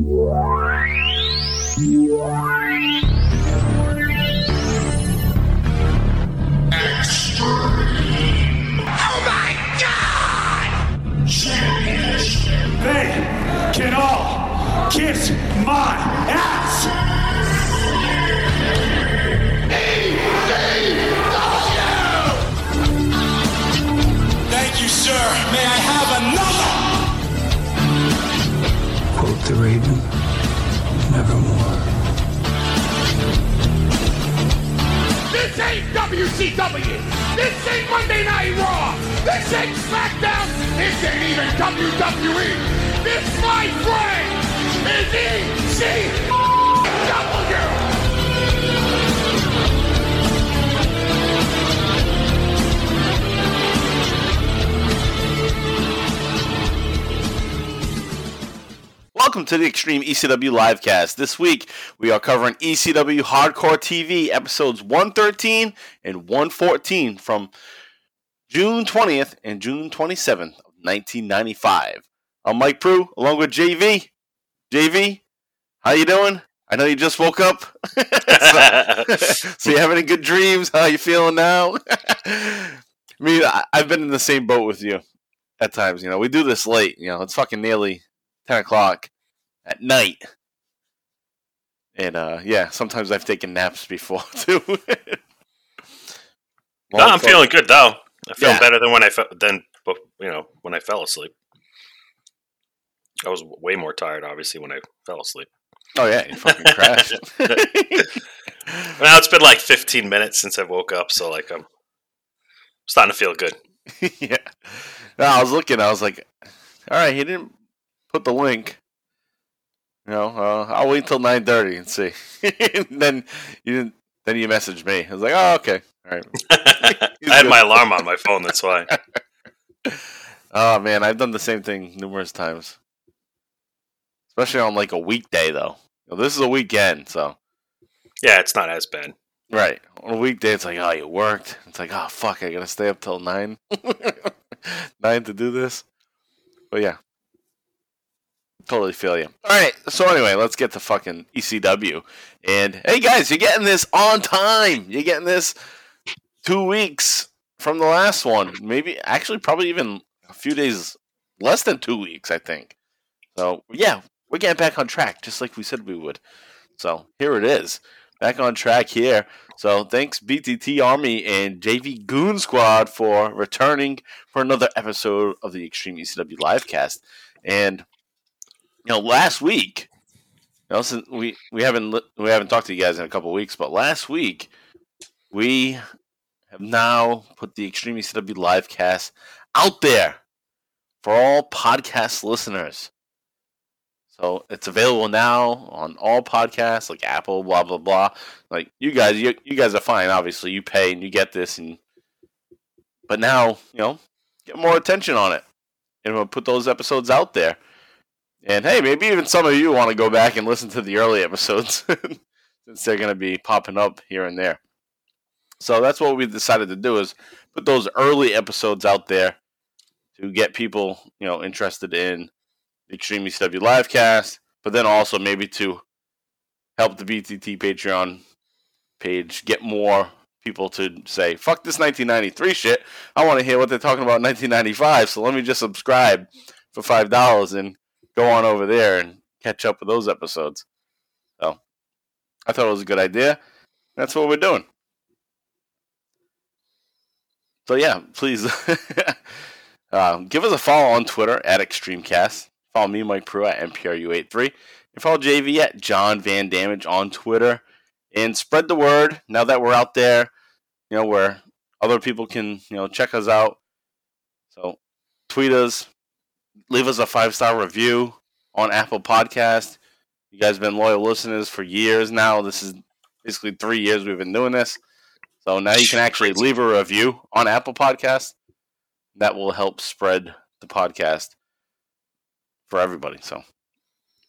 Oh my god! They can all kiss my ass! Thank you, sir. May I have another? Quote the raven, This ain't WCW! This ain't Monday Night Raw! This ain't SmackDown! This ain't even WWE! This, my friend, is ECW! Welcome to the Extreme ECW Livecast. This week we are covering ECW Hardcore TV episodes 113 and 114 from June 20th and June 27th of 1995. I'm Mike Pru along with JV. JV, how you doing? I know you just woke up. so, so you having any good dreams? How you feeling now? I mean, I, I've been in the same boat with you at times. You know, we do this late. You know, it's fucking nearly 10 o'clock at night. And uh, yeah, sometimes I've taken naps before too. No, I'm feeling good though. I feel Yeah. better than when I fe- than you know when I fell asleep. I was way more tired, obviously, when I fell asleep. Oh yeah, you fucking crashed. Now it's been like 15 minutes since I woke up, so like I'm starting to feel good. yeah. No, I was looking. I was like, all right, he didn't put the link. You know, uh, I'll wait till nine thirty and see. and then you didn't. Then you messaged me. I was like, oh okay, all right. I had my alarm on my phone, that's why. Oh man, I've done the same thing numerous times. Especially on like a weekday though. You know, this is a weekend, so Yeah, it's not as bad. right. On a weekday it's like, oh you worked. It's like, oh fuck, I gotta stay up till nine. nine to do this. But yeah. Totally feel you. Alright, so anyway, let's get to fucking ECW. And hey guys, you're getting this on time. You're getting this two weeks from the last one. Maybe actually probably even a few days less than two weeks, I think. So yeah, we're getting back on track, just like we said we would. So here it is, back on track here. So thanks BTT Army and JV Goon Squad for returning for another episode of the Extreme ECW Livecast. And you know, last week, we we haven't we haven't talked to you guys in a couple weeks, but last week we have now put the Extreme ECW Livecast out there for all podcast listeners. So it's available now on all podcasts like Apple, blah blah blah. Like you guys, you, you guys are fine. Obviously, you pay and you get this, and but now you know get more attention on it, and we'll put those episodes out there. And hey, maybe even some of you want to go back and listen to the early episodes since they're going to be popping up here and there. So that's what we decided to do is put those early episodes out there to get people, you know, interested in the Extreme ECW Livecast, but then also maybe to help the BTT Patreon page get more people to say, fuck this 1993 shit. I want to hear what they're talking about in 1995, so let me just subscribe for $5 and go on over there and catch up with those episodes. So I thought it was a good idea. That's what we're doing. So yeah, please uh, give us a follow on Twitter at ExtremeCast. Follow me, Mike Pru at MPRU83. And follow JV at John Van Damage on Twitter. And spread the word now that we're out there, you know, where other people can, you know, check us out. So tweet us, leave us a five star review on Apple Podcast. You guys have been loyal listeners for years now. This is basically three years we've been doing this. So now you can actually leave a review on Apple Podcast. That will help spread the podcast for everybody. So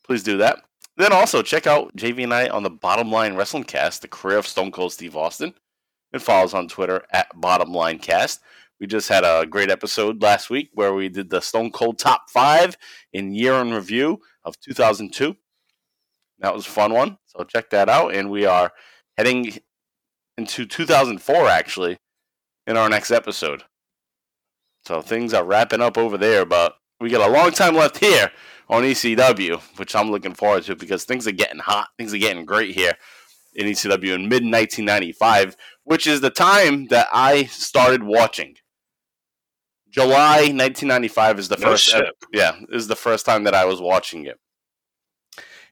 please do that. Then also check out JV and I on the Bottom Line Wrestling Cast, the career of Stone Cold Steve Austin, and follow us on Twitter at Bottom Line Cast. We just had a great episode last week where we did the Stone Cold Top 5 in year in review of 2002. That was a fun one. So check that out. And we are heading into 2004 actually in our next episode. So things are wrapping up over there, but we got a long time left here on ECW, which I'm looking forward to because things are getting hot. Things are getting great here in ECW in mid 1995, which is the time that I started watching. July 1995 is the No first shit. yeah, is the first time that I was watching it.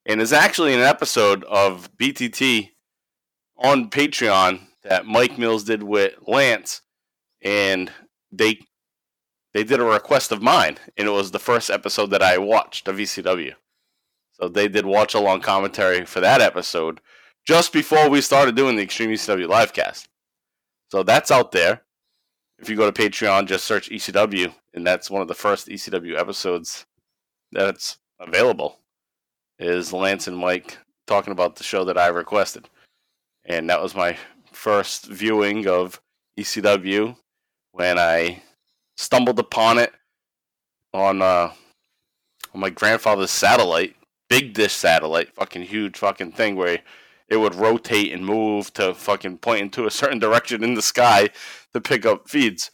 And it's actually an episode of BTT on Patreon that Mike Mills did with Lance and they they did a request of mine and it was the first episode that I watched of ECW. So they did watch along commentary for that episode just before we started doing the Extreme ECW livecast. So that's out there. If you go to Patreon, just search ECW, and that's one of the first ECW episodes that's available. Is Lance and Mike talking about the show that I requested, and that was my first viewing of ECW when I stumbled upon it on uh, on my grandfather's satellite, big dish satellite, fucking huge fucking thing where it would rotate and move to fucking point into a certain direction in the sky to pick up feeds.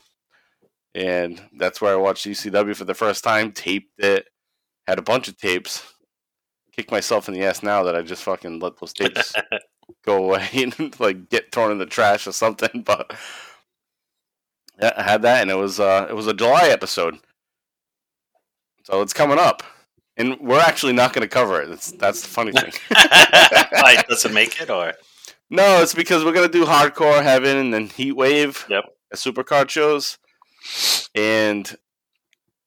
And that's where I watched ECW for the first time, taped it, had a bunch of tapes. Kick myself in the ass now that I just fucking let those tapes go away and like get thrown in the trash or something. But yeah, I had that, and it was uh, it was a July episode, so it's coming up, and we're actually not going to cover it. That's that's the funny thing. like, does it make it or? No, it's because we're gonna do hardcore heaven and then heat wave Yep. at supercard shows, and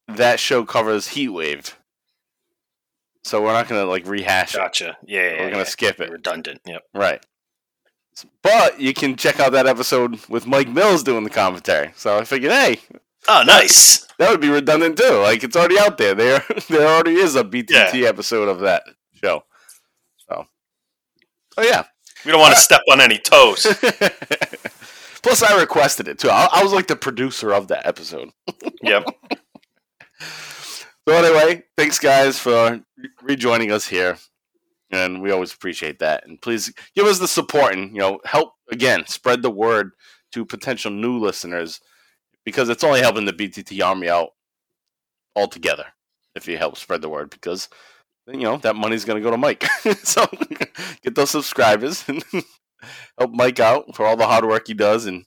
that show covers heat wave. So we're not gonna like rehash it. Gotcha. Yeah, yeah, We're gonna yeah. skip it. Redundant. Yep. Right. But you can check out that episode with Mike Mills doing the commentary. So I figured, hey, Oh, nice. That would be redundant too. Like it's already out there. There, there already is a BTT episode of that show. So, oh yeah. We don't want to uh, step on any toes. Plus, I requested it too. I, I was like the producer of that episode. yep. So anyway, thanks guys for rejoining us here, and we always appreciate that. And please give us the support and you know help again spread the word to potential new listeners because it's only helping the BTT army out altogether if you help spread the word because you know that money's going to go to Mike. so get those subscribers and help Mike out for all the hard work he does and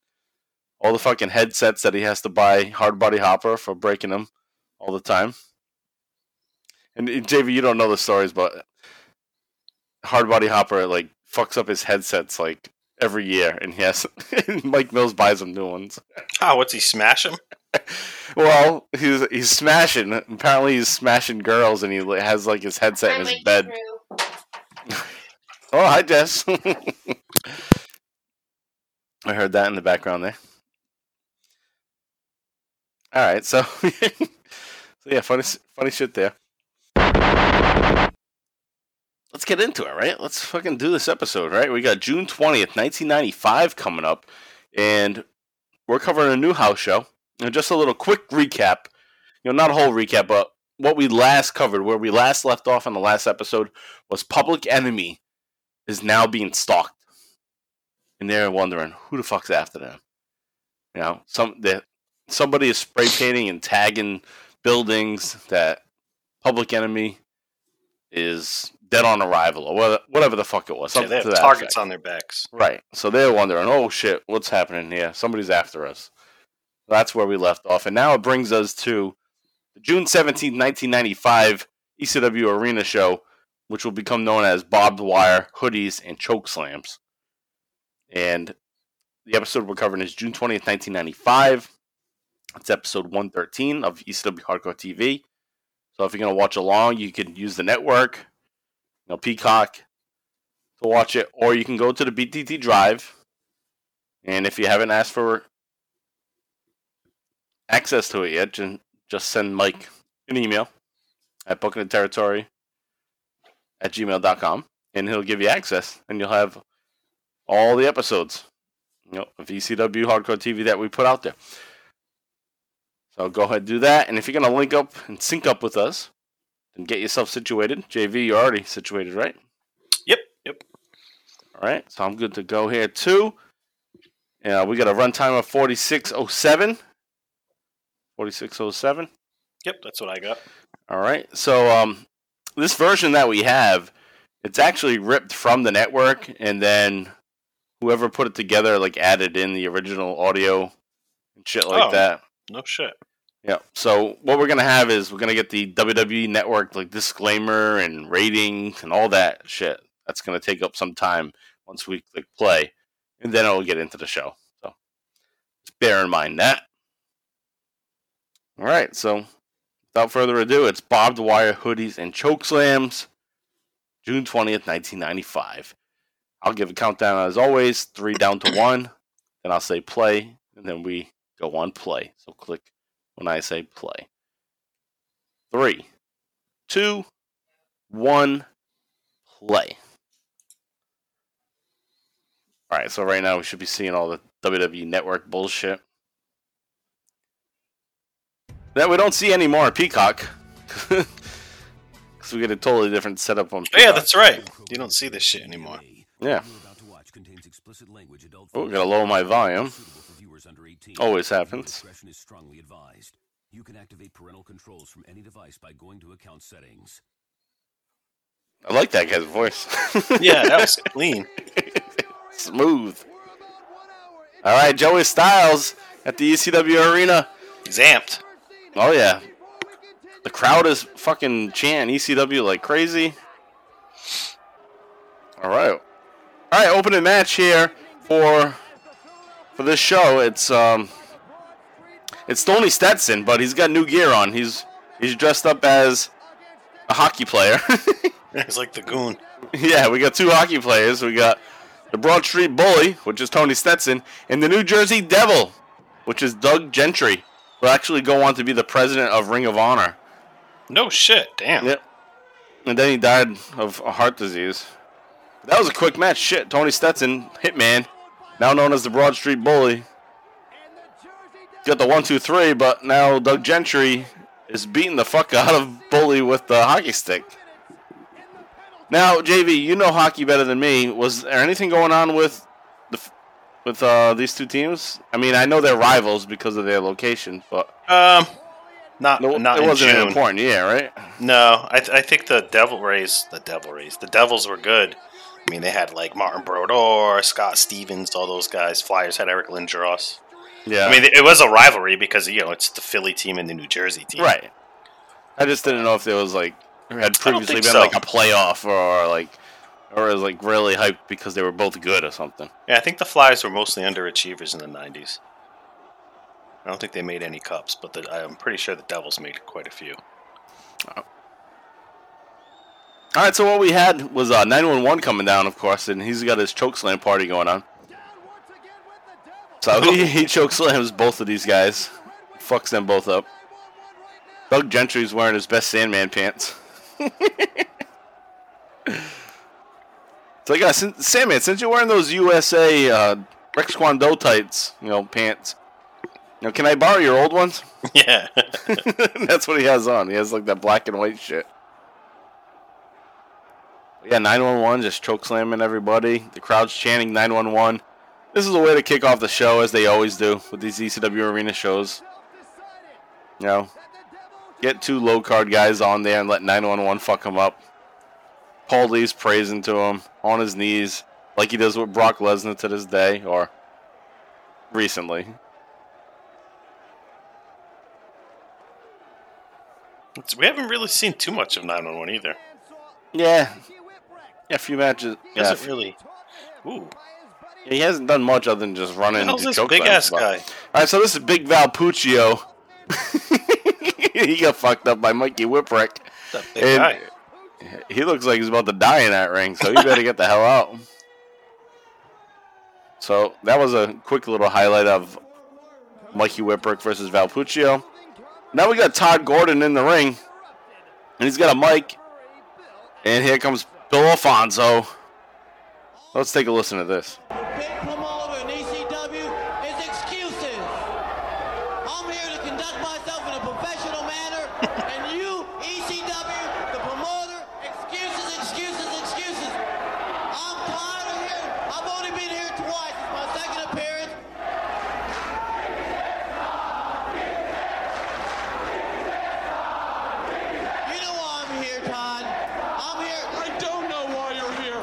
all the fucking headsets that he has to buy hard body hopper for breaking them all the time. And JV, you don't know the stories, but hard body hopper like fucks up his headsets like every year, and he has Mike Mills buys him new ones. Oh, what's he smash him? Well, he's he's smashing. Apparently, he's smashing girls, and he has like his headset in his bed. Oh, hi, Jess. I heard that in the background there. All right, so so yeah, funny funny shit there. Let's get into it, right? Let's fucking do this episode, right? We got June twentieth, nineteen ninety five, coming up, and we're covering a new house show. And just a little quick recap, you know, not a whole recap, but what we last covered, where we last left off on the last episode, was Public Enemy is now being stalked, and they're wondering who the fuck's after them. You know, some that somebody is spray painting and tagging buildings that Public Enemy is dead on arrival or whatever the fuck it was. Yeah, they have targets effect. on their backs. Right. So they're wondering, oh shit, what's happening here? Somebody's after us. That's where we left off. And now it brings us to the June 17th, 1995 ECW Arena show, which will become known as Barbed Wire, Hoodies, and Choke Slams. And the episode we're covering is June 20th, 1995. It's episode 113 of ECW Hardcore TV. So if you're going to watch along, you can use the network, know, Peacock, to watch it, or you can go to the BTT Drive. And if you haven't asked for access to it yet, just send Mike an email at booking the territory at gmail.com and he'll give you access and you'll have all the episodes you know, of ECW Hardcore TV that we put out there. So go ahead and do that. And if you're going to link up and sync up with us, then get yourself situated. JV, you're already situated, right? Yep. Yep. All right, so I'm good to go here too. Yeah, we got a runtime of 4607. 4607. Yep, that's what I got. All right. So um, this version that we have, it's actually ripped from the network, and then whoever put it together like added in the original audio and shit like Oh. that. No shit. Yeah. So what we're gonna have is we're gonna get the WWE Network like disclaimer and ratings and all that shit. That's gonna take up some time once we click play, and then it'll get into the show. So just bear in mind that. All right. So without further ado, it's barbed wire hoodies and choke slams, June twentieth, nineteen ninety five. I'll give a countdown as always, three down to one. Then I'll say play, and then we go on play. So click when I say play. Three, two, one, play. All right, so right now we should be seeing all the WWE Network bullshit that we don't see anymore at Peacock. Because we get a totally different setup on Peacock. yeah, that's right. You don't see this shit anymore. Yeah. Oh, gotta lower my volume. Always happens. Discretion is strongly advised. You can activate parental controls from any device by going to account settings. I like that guy's voice. Yeah, that was clean. smooth. All right, Joey Styles at the ECW arena. He's amped. Oh yeah, the crowd is fucking chanting ECW like crazy. All right, all right. Opening match here for for this show. It's um, it's Tony Stetson, but he's got new gear on. He's he's dressed up as a hockey player. He's like the goon. Yeah, we got two hockey players. We got the Broad Street Bully, which is Tony Stetson, and the New Jersey Devil, which is Doug Gentry, who actually go on to be the president of Ring of Honor. No shit. Damn. Yep. And then he died of a heart disease. That was a quick match. Shit, Tony Stetson, Hitman, now known as the Broad Street Bully, got the one, two, three, but now Doug Gentry is beating the fuck out of Bully with the hockey stick. Now, JV, you know hockey better than me. Was there anything going on with the with uh, these two teams? I mean, I know they're rivals because of their location, but Um, not no, not it wasn't June. important year, right? No, I, th- I think the Devil Rays, the Devil Rays, the Devils were good. I mean, they had like Martin Brodeur, Scott Stevens, all those guys. Flyers had Eric Lindros. Yeah. I mean, it was a rivalry because you know it's the Philly team and the New Jersey team. Right. I just didn't know if there was like had previously been so. like a playoff or like or was like really hyped because they were both good or something. Yeah, I think the Flyers were mostly underachievers in the '90s. I don't think they made any cups, but the, I'm pretty sure the Devils made quite a few. Oh. All right, so what we had was uh, 911 coming down, of course, and he's got his choke slam party going on. So he, he choke slams both of these guys, fucks them both up. Doug Gentry's wearing his best Sandman pants. like, uh, since, Sandman, since you're wearing those USA uh, Rex Kwon Do tights, you know, pants, you know, can I borrow your old ones? Yeah, That's what he has on. He has like that black and white shit. Yeah, 911 just choke slamming everybody. The crowd's chanting 911. This is a way to kick off the show, as they always do with these ECW arena shows. You know, get two low card guys on there and let 911 fuck them up. Paul E.'s praising to him on his knees, like he does with Brock Lesnar to this day, or recently. We haven't really seen too much of 911 either. Yeah, yeah, a few matches. He Yeah, hasn't really. Ooh, He hasn't done much other than just running. hell's this big ass guy? All right, so this is Big Val Puccio. he got fucked up by Mikey Whipwreck. And-. He looks like he's about to die in that ring, so you better get the hell out. So that was a quick little highlight of Mikey Whipwreck versus Val Puccio. Now we got Tod Gordon in the ring, and he's got a mic. And here comes Bill Alfonso. Let's take a listen to this. I'm here to conduct myself in a professional manner, and you, ECW, the promoter, excuses, excuses, excuses. I'm tired of hearing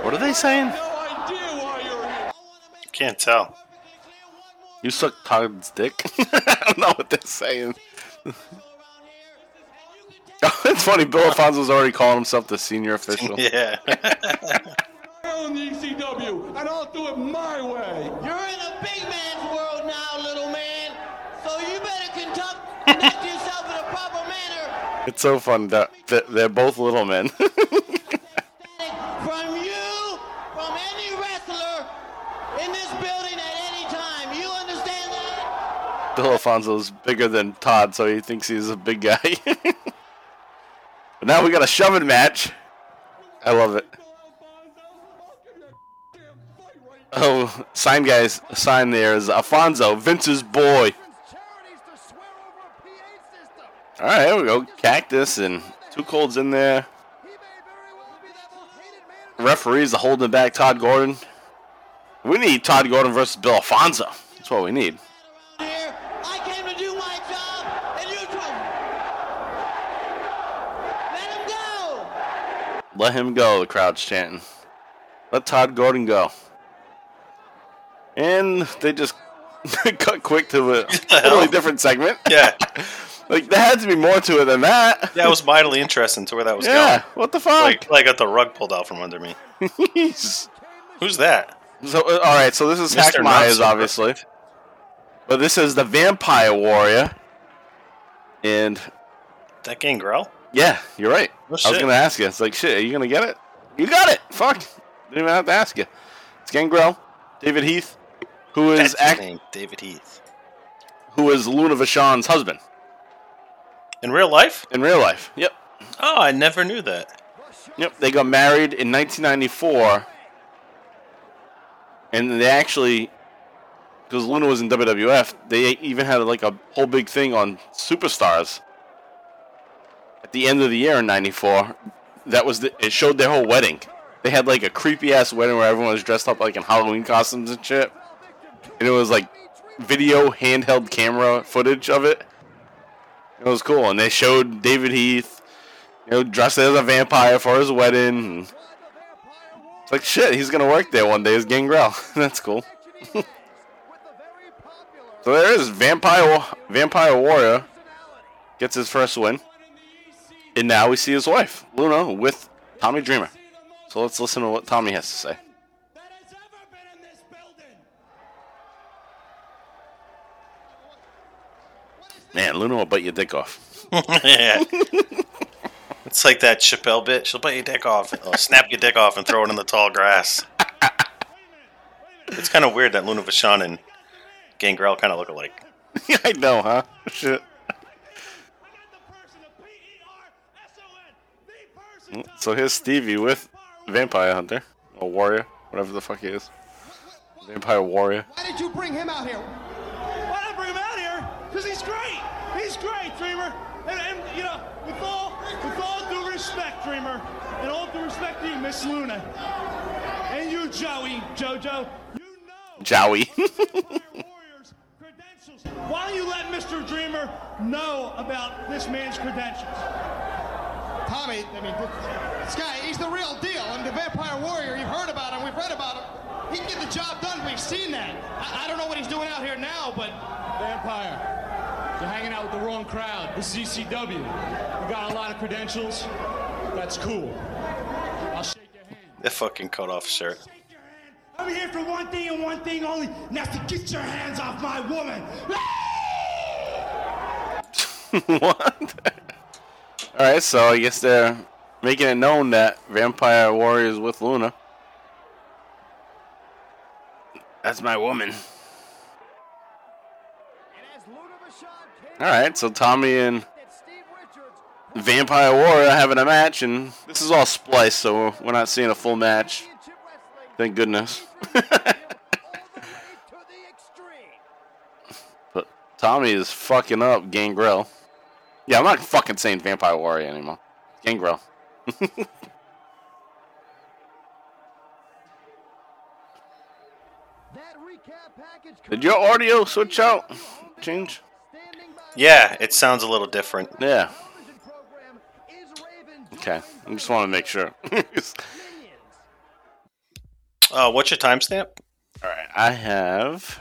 What are they saying? Can't tell. You suck Tod's dick? I don't know what they're saying. it's funny, Bill Alfonso's already calling himself the senior official. Yeah. on the ECW, and I'll do it my way. You're in a big man's world now, little man. So you better conduct, conduct yourself in a proper manner. It's so fun that that they're both little men. From you, from any wrestler in this building at any time. You understand that? Alfonso's bigger than Tod, so he thinks he's a big guy. but now we got a shoving match. I love it. Oh, sign guys, sign there is Alfonso, Vince's boy. All right, here we go. Cactus and Two Colds in there. Referees are holding back Tod Gordon. We need Tod Gordon versus Bill Alfonso. That's what we need. Here, I came to do my job, and you told Let him go. Let him go, the crowd's chanting. Let Tod Gordon go. And they just cut quick to a totally different segment. Yeah. Like, there had to be more to it than that. That was mightily interesting to where that was Yeah, going. what the fuck? Like, like got the rug pulled out from under me. Who's that? So, uh, all right, so this is Hack Meyers, obviously. But this is the Vampire Warrior. And, That Gangrel? yeah, you're right. Oh, I was shit. to ask you. It's like, shit, are you to get it? You got it. Fuck. Didn't even have to ask you. It's Gangrel, David Heath, who is That's his act- name, David Heath. who is Luna Vachon's husband In real life? in real life. Yep. Oh, I never knew that. Yep. They got married in 1994, and they actually, because Luna was in WWF, they even had like a whole big thing on Superstars. At the end of the year in '94, that was the, it showed their whole wedding. They had like a creepy ass wedding where everyone was dressed up like in Halloween costumes and shit, and it was like video handheld camera footage of it. It was cool, and they showed David Heath, you know, dressed as a vampire for his wedding. And it's like shit, he's gonna work there one day as Gangrel. That's cool. so there is Vampire Vampire Warrior gets his first win, and now we see his wife Luna with Tommy Dreamer. So let's listen to what Tommy has to say. That has ever been in this building. Man, Luna will bite your dick off. yeah. It's like that Chappelle bit. She'll bite your dick off, or snap your dick off, and throw it in the tall grass. It's kind of weird that Luna Vachon and Gangrel kind of look alike. I know, huh? Shit. Mm, so here's Stevie with Vampire Hunter or Warrior, whatever the fuck he is. Vampire Warrior. Why did you bring him out here? Why did I bring him out here? Because he's great. He's great, Dreamer. And, and you know, with all with all due respect, Dreamer, and all due respect to you, Miss Luna, and you, Joey, JoJo, you know Joey. Why don't you let Mr. Dreamer know about this man's credentials? Tommy, I mean, this guy, he's the real deal. I'm the Vampire Warrior. You've heard about him. We've read about him. He can get the job done. We've seen that. I, I don't know what he's doing out here now, but Vampire, you're hanging out with the wrong crowd. This is ECW. You got a lot of credentials. That's cool. I'll shake your hand. That fucking cut off shirt. I'm here for one thing and one thing only, and that's to get your hands off my woman. what? Alright, so I guess they're making it known that Vampire Warrior is with Luna. That's my woman. Alright, so Tommy and Vampire Warrior are having a match, and this is all spliced, so we're not seeing a full match. Thank goodness. but Tommy is fucking up Gangrel. Yeah, I'm not fucking saying Vampire Warrior anymore. Gangrel. Did your audio switch out? Change? Yeah, it sounds a little different. Yeah. Okay. I just want to make sure. Uh, what's your timestamp? All right, I have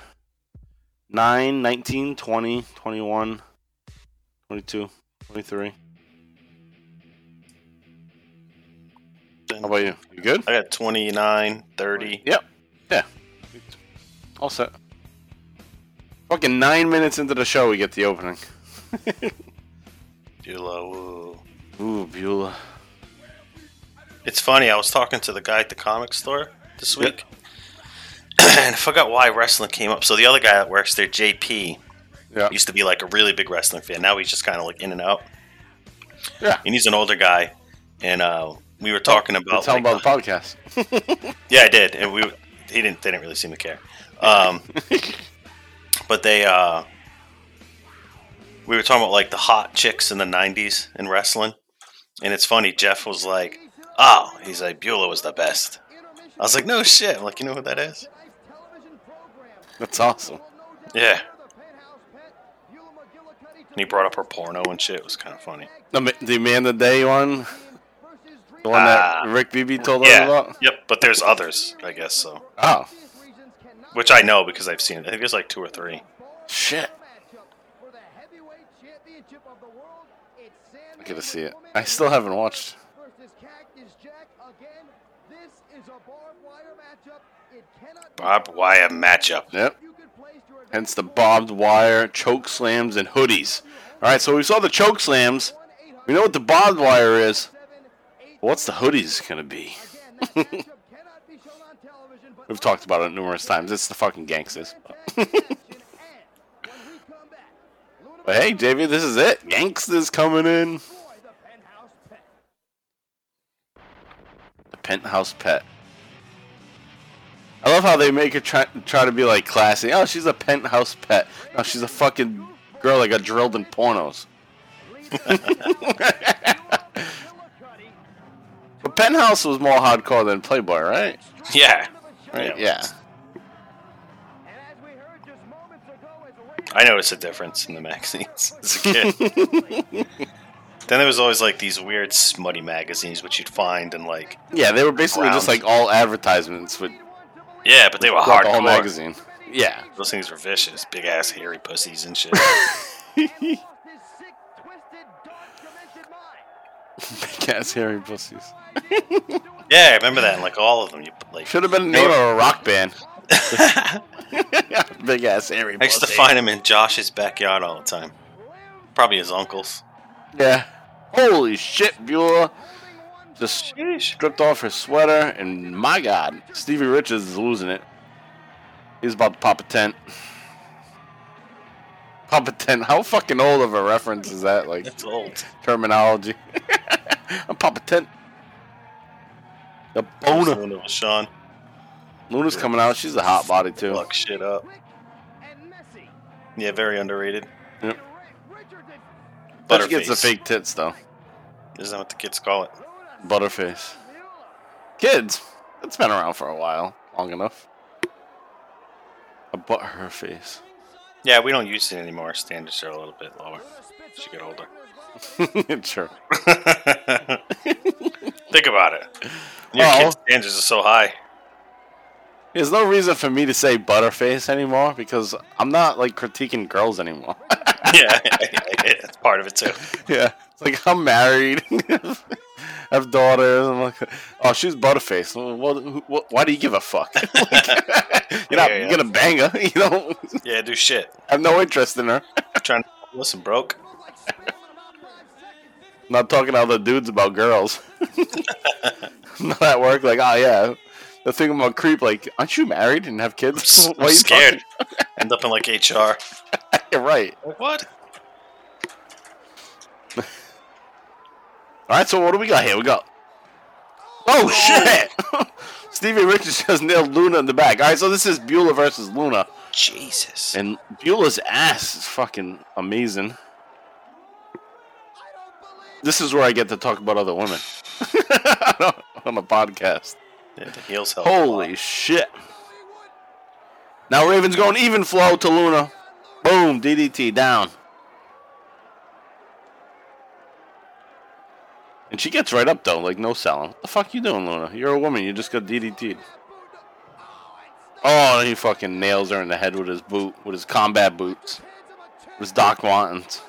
9, 19, 20, 21, 22, 23. How about you? You good? I got 29, 30. Yep. Yeah. All set. Fucking nine minutes into the show, we get the opening. Beulah, woo. Ooh, Beulah. It's funny. I was talking to the guy at the comic store this week, and I forgot why wrestling came up. So the other guy that works there, JP, Yeah. used to be like a really big wrestling fan. Now he's just kind of like in and out. Yeah. And he's an older guy, and uh, we were talking about. Tell him like, about the podcast. Yeah, I did, and we he didn't. They didn't really seem to care. Um, but they uh, we were talking about like the hot chicks in the '90s in wrestling, and it's funny. Jeff was like, "Oh, he's like Beulah was the best." I was like, "No shit!" I'm like, "You know who that is?" That's awesome. Yeah. And he brought up her porno and shit. It was kind of funny. The, ma- the Day one? The one Ah. that Rick Beebe told us Yeah. about? Yep. But there's others, I guess so. Oh, Which I know because I've seen it. I think there's like two or three. shit. I gotta see it. I still haven't watched. Barbed wire matchup. Yep. Hence the barbed wire, choke slams, and hoodies. All right, so we saw the choke slams. We know what the barbed wire is. What's the hoodies gonna be? We've talked about it numerous times. It's the fucking Gangstas. but hey, JV, this is it. Gangstas coming in. The penthouse pet. I love how they make her try, try to be like classy. Oh, she's a penthouse pet. No, she's a fucking girl that got drilled in pornos. but penthouse was more hardcore than Playboy, right? Yeah. Right? Yeah. Yeah. I noticed a difference in the magazines as a kid. then there was always like these weird smutty magazines which you'd find and like Yeah, they were basically just like all advertisements with yeah, but they were throughout the whole hardcore. magazine. Yeah. Those things were vicious, big ass hairy pussies and shit. Big ass hairy pussies. Yeah, I remember that. Like all of them, you like. Should have been the name of a rock band. Big ass hairy I used to find him in Josh's backyard all the time. Probably his uncle's. Yeah. Holy shit, Beulah. Just stripped off her sweater, and my god, Stevie Richards is losing it. He's about to pop a tent. Pop a tent. How fucking old of a reference is that? Like It's old. terminology. I'm pop a tent. The boner. Luna with Sean. Luna's coming out. She's a hot body too. Fuck shit up. Yeah, very underrated. Yep. But she gets the fake tits though. Isn't that what the kids call it? Butterface. Kids. It's been around for a while. Long enough. A butt her face. Yeah, we don't use it anymore. Standards are a little bit lower. She get older. sure. Think about it. Your Oh. kids' standards are so high. There's no reason for me to say butterface anymore because I'm not like critiquing girls anymore. yeah, that's part of it too. yeah. It's like I'm married, have daughters. I'm like, oh, she's butterface. Well, what, why do you give a fuck? you're not Yeah, yeah. gonna bang her. You know, Yeah, do shit. I have no interest in her. I'm trying to listen, broke. I'm not talking to other dudes about girls. not at work. Like, oh yeah, the thing about creep. Like, aren't you married and have kids? I'm you scared. End up in like HR. You're right. What? All right, so what do we got here? We got. Oh shit! Stevie Richards just nailed Luna in the back. All right, so this is Beulah versus Luna, Jesus. and Beulah's ass is fucking amazing. This is where I get to talk about other women on a podcast. Yeah, the heels help. Holy shit! Now Raven's going even flow to Luna. Boom, DDT down. And she gets right up though, like no selling. What the fuck you doing, Luna? You're a woman. You just got DDT'd. Oh, he fucking nails her in the head with his boot, with his combat boots, with his Doc Martens.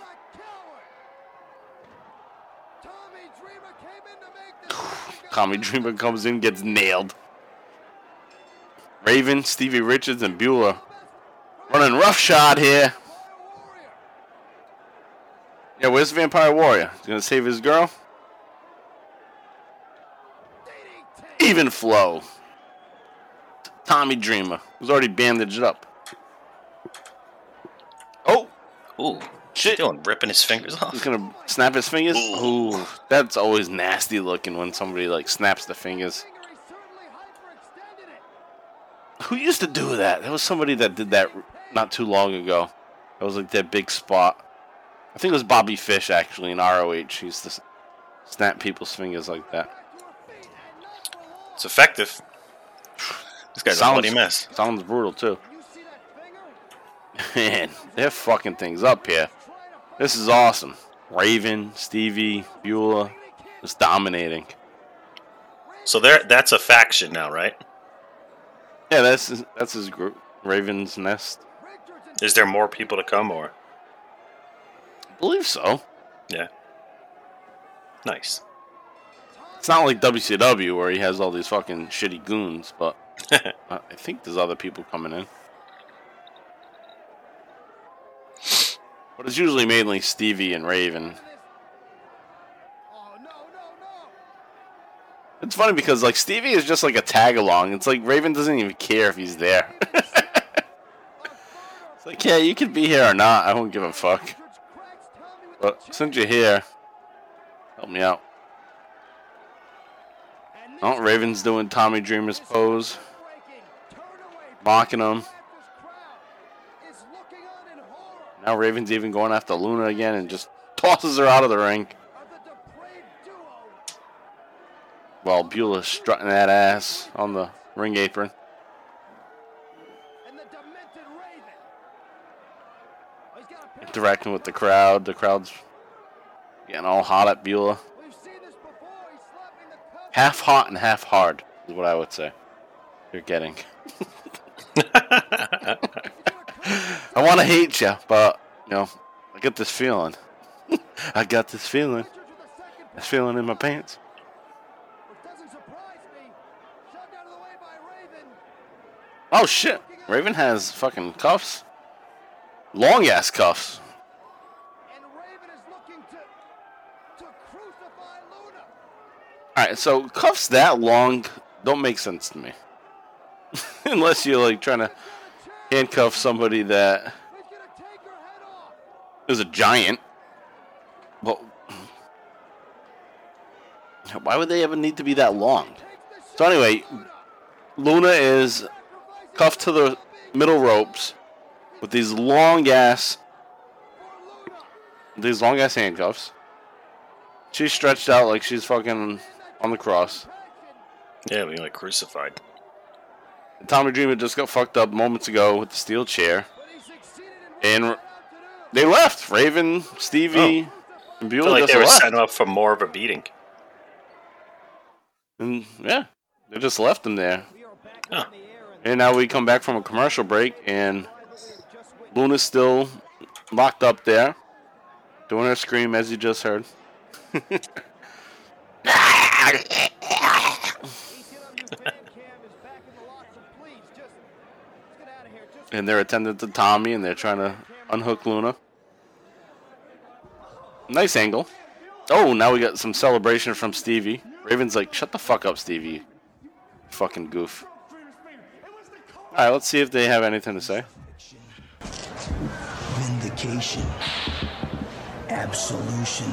Tommy Dreamer comes in, gets nailed. Raven, Stevie Richards, and Beulah running roughshod here. Yeah, where's Vampire Warrior? He's gonna save his girl. Even flow. Tommy Dreamer, who's already bandaged up. Oh, Ooh, shit! doing ripping his fingers off? He's gonna snap his fingers. Ooh, that's always nasty looking when somebody like snaps the fingers. Who used to do that? There was somebody that did that not too long ago. That was like that big spot. I think it was Bobby Fish actually in ROH. He used to snap people's fingers like that. It's effective. This guy's a bloody mess. Sounds brutal too. Man, they're fucking things up here. This is awesome. Raven, Stevie, Beulah, just dominating. So there, that's a faction now, right? Yeah, that's his, that's his group. Raven's Nest. Is there more people to come, or I believe so. yeah? Nice. It's not like WCW where he has all these fucking shitty goons, but I I think there's other people coming in. But it's usually mainly Stevie and Raven. It's funny because like Stevie is just like a tag along. It's like Raven doesn't even care if he's there. it's like, yeah, you can be here or not. I won't give a fuck. But since you're here, help me out. Oh, Raven's doing Tommy Dreamer's pose, mocking him. Now Raven's even going after Luna again and just tosses her out of the ring. While Beulah's strutting that ass on the ring apron. Interacting with the crowd. The crowd's getting all hot at Beulah. Half hot and half hard is what I would say. You're getting. I want to hate you, but you know, I get this feeling. I got this feeling. This feeling in my pants. Oh shit! Raven has fucking cuffs. Long ass cuffs. Alright, so cuffs that long don't make sense to me. Unless you're like trying to handcuff somebody that is a giant. But why would they ever need to be that long? So anyway, Luna is cuffed to the middle ropes with these long ass these long ass handcuffs. She's stretched out like she's fucking on the cross. Yeah, being like crucified. Tommy Dreamer just got fucked up moments ago with the steel chair. And they left. Raven, Stevie, oh. and I feel like they were left. setting up for more of a beating. And yeah, they just left him there. Huh. And now we come back from a commercial break, and Luna's still locked up there, doing her scream as you just heard. and they're attending to Tommy, and they're trying to unhook Luna. Nice angle. Oh, now we got some celebration from Stevie. Raven's like, shut the fuck up, Stevie. Fucking goof. Alright, let's see if they have anything to say. vindication, absolution,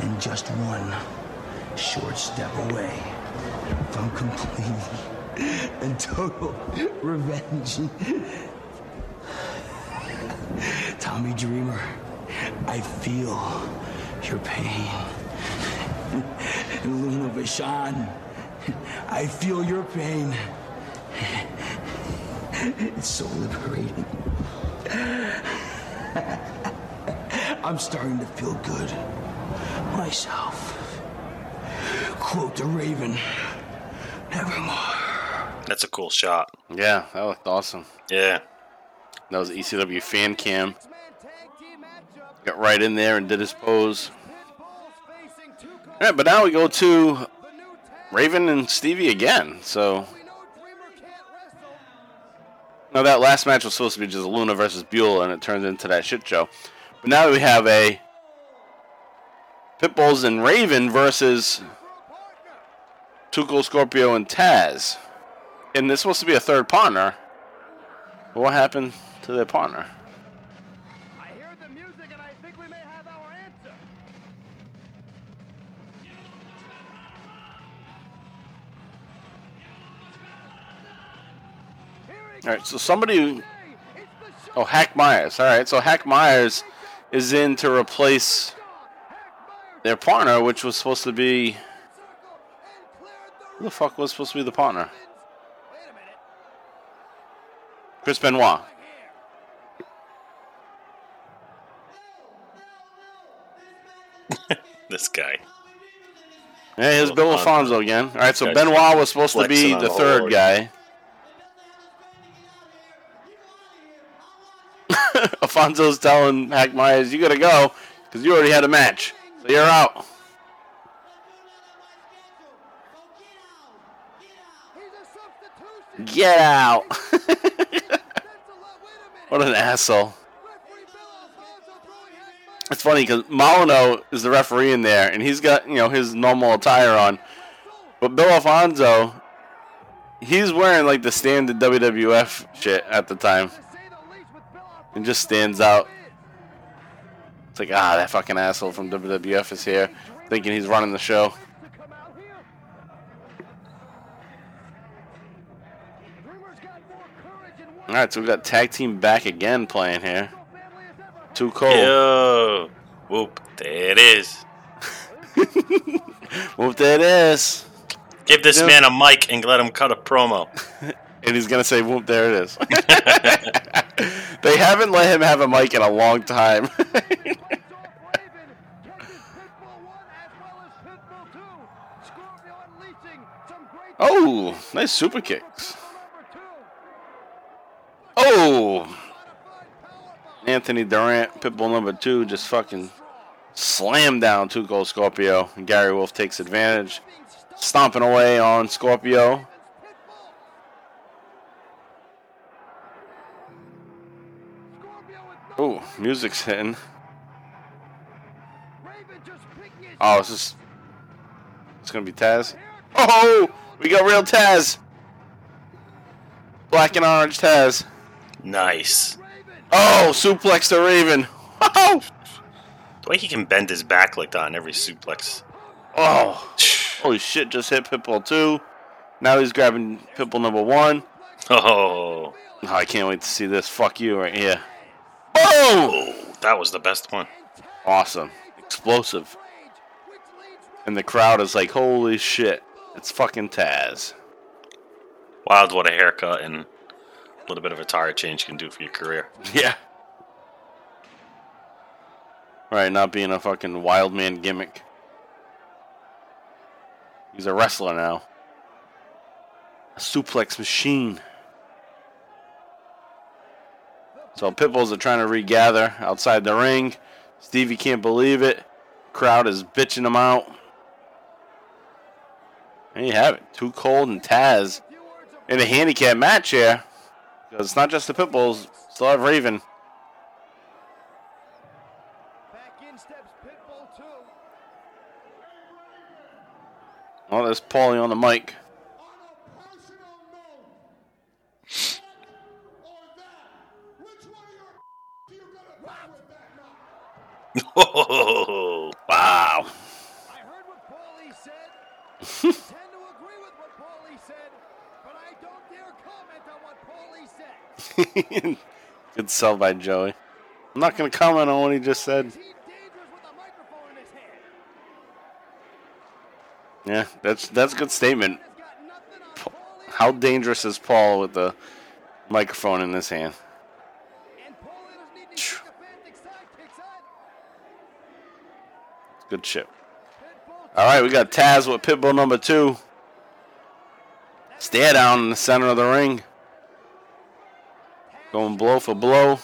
and just one short step away from complete and total revenge. Tommy Dreamer, I feel your pain. And Luna Vachon, I feel your pain. It's so liberating. I'm starting to feel good myself. Quote the Raven, nevermore. That's a cool shot. Yeah, that looked awesome. Yeah. That was ECW fan cam. Got right in there and did his pose. All right, but now we go to Raven and Stevie again. So now that last match was supposed to be just Luna versus Beulah, and it turned into that shit show. But now we have a Pitbulls and Raven versus Too Cold, Scorpio, and Taz. And there's supposed to be a third partner. What happened to their partner? I hear the music and I think we may have our answer. All right, so somebody. Oh, Hack Meyers. All right, so Hack Meyers is in to replace their partner, which was supposed to be. Who the fuck was supposed to be the partner? Chris Benoit. This guy. Yeah, here's Bill Alfonso again. All right, so Benoit was supposed to be the the third guy. Alfonso's telling Hack Meyers, "You gotta go because you already had a match, so you're out." Get out! what an asshole! It's funny because Molyneux is the referee in there, and he's got you know his normal attire on, but Bill Alfonso, he's wearing like the standard WWF shit at the time, and just stands out. It's like ah, that fucking asshole from WWF is here, thinking he's running the show. All right, so we've got tag team back again playing here. Too cold. Yo. Whoop. There it is. Whoop, there it is. Give this Yeah. man a mic and let him cut a promo. And he's gonna say, "Whoop, there it is." they haven't let him have a mic in a long time. oh, nice super kicks. Oh, Anthony Durant, Pitbull number two, just fucking slam down Too Cold Scorpio, Gary Wolf takes advantage, stomping away on Scorpio. Ooh, music's hitting. Oh, it's just. It's gonna be Taz. Oh, we got real Taz. Black and orange Taz. Nice. Oh, suplex the Raven. Oh, The way he can bend his back like that in every suplex. oh, holy shit! Just hit Pitbull two. Now he's grabbing Pitbull number one. Oh. Oh, I can't wait to see this. Fuck you right here. Oh, that was the best one. Awesome. Explosive. And the crowd is like, holy shit. It's fucking Taz. Wild what a haircut and little bit of a tire change can do for your career. Yeah. Right, not being a fucking wild man gimmick. He's a wrestler now. A suplex machine. So Pitbulls are trying to regather outside the ring. Stevie can't believe it. Crowd is bitching him out. And you have it. Too Cold and Taz in a handicap match here. Because it's not just the pit bulls. Still have Raven. Oh, there's Paulie on the mic. Oh, wow. I heard what Paulie said. I tend to agree with what Paulie said, but I don't dare comment on what Paulie said. Good sell by Joey. I'm not going to comment on what he just said. Yeah, that's that's a good statement. How dangerous is Paul with the microphone in his hand? Good shit. All right, we got Taz with Pitbull number two. Stare down in the center of the ring. Going blow for blow.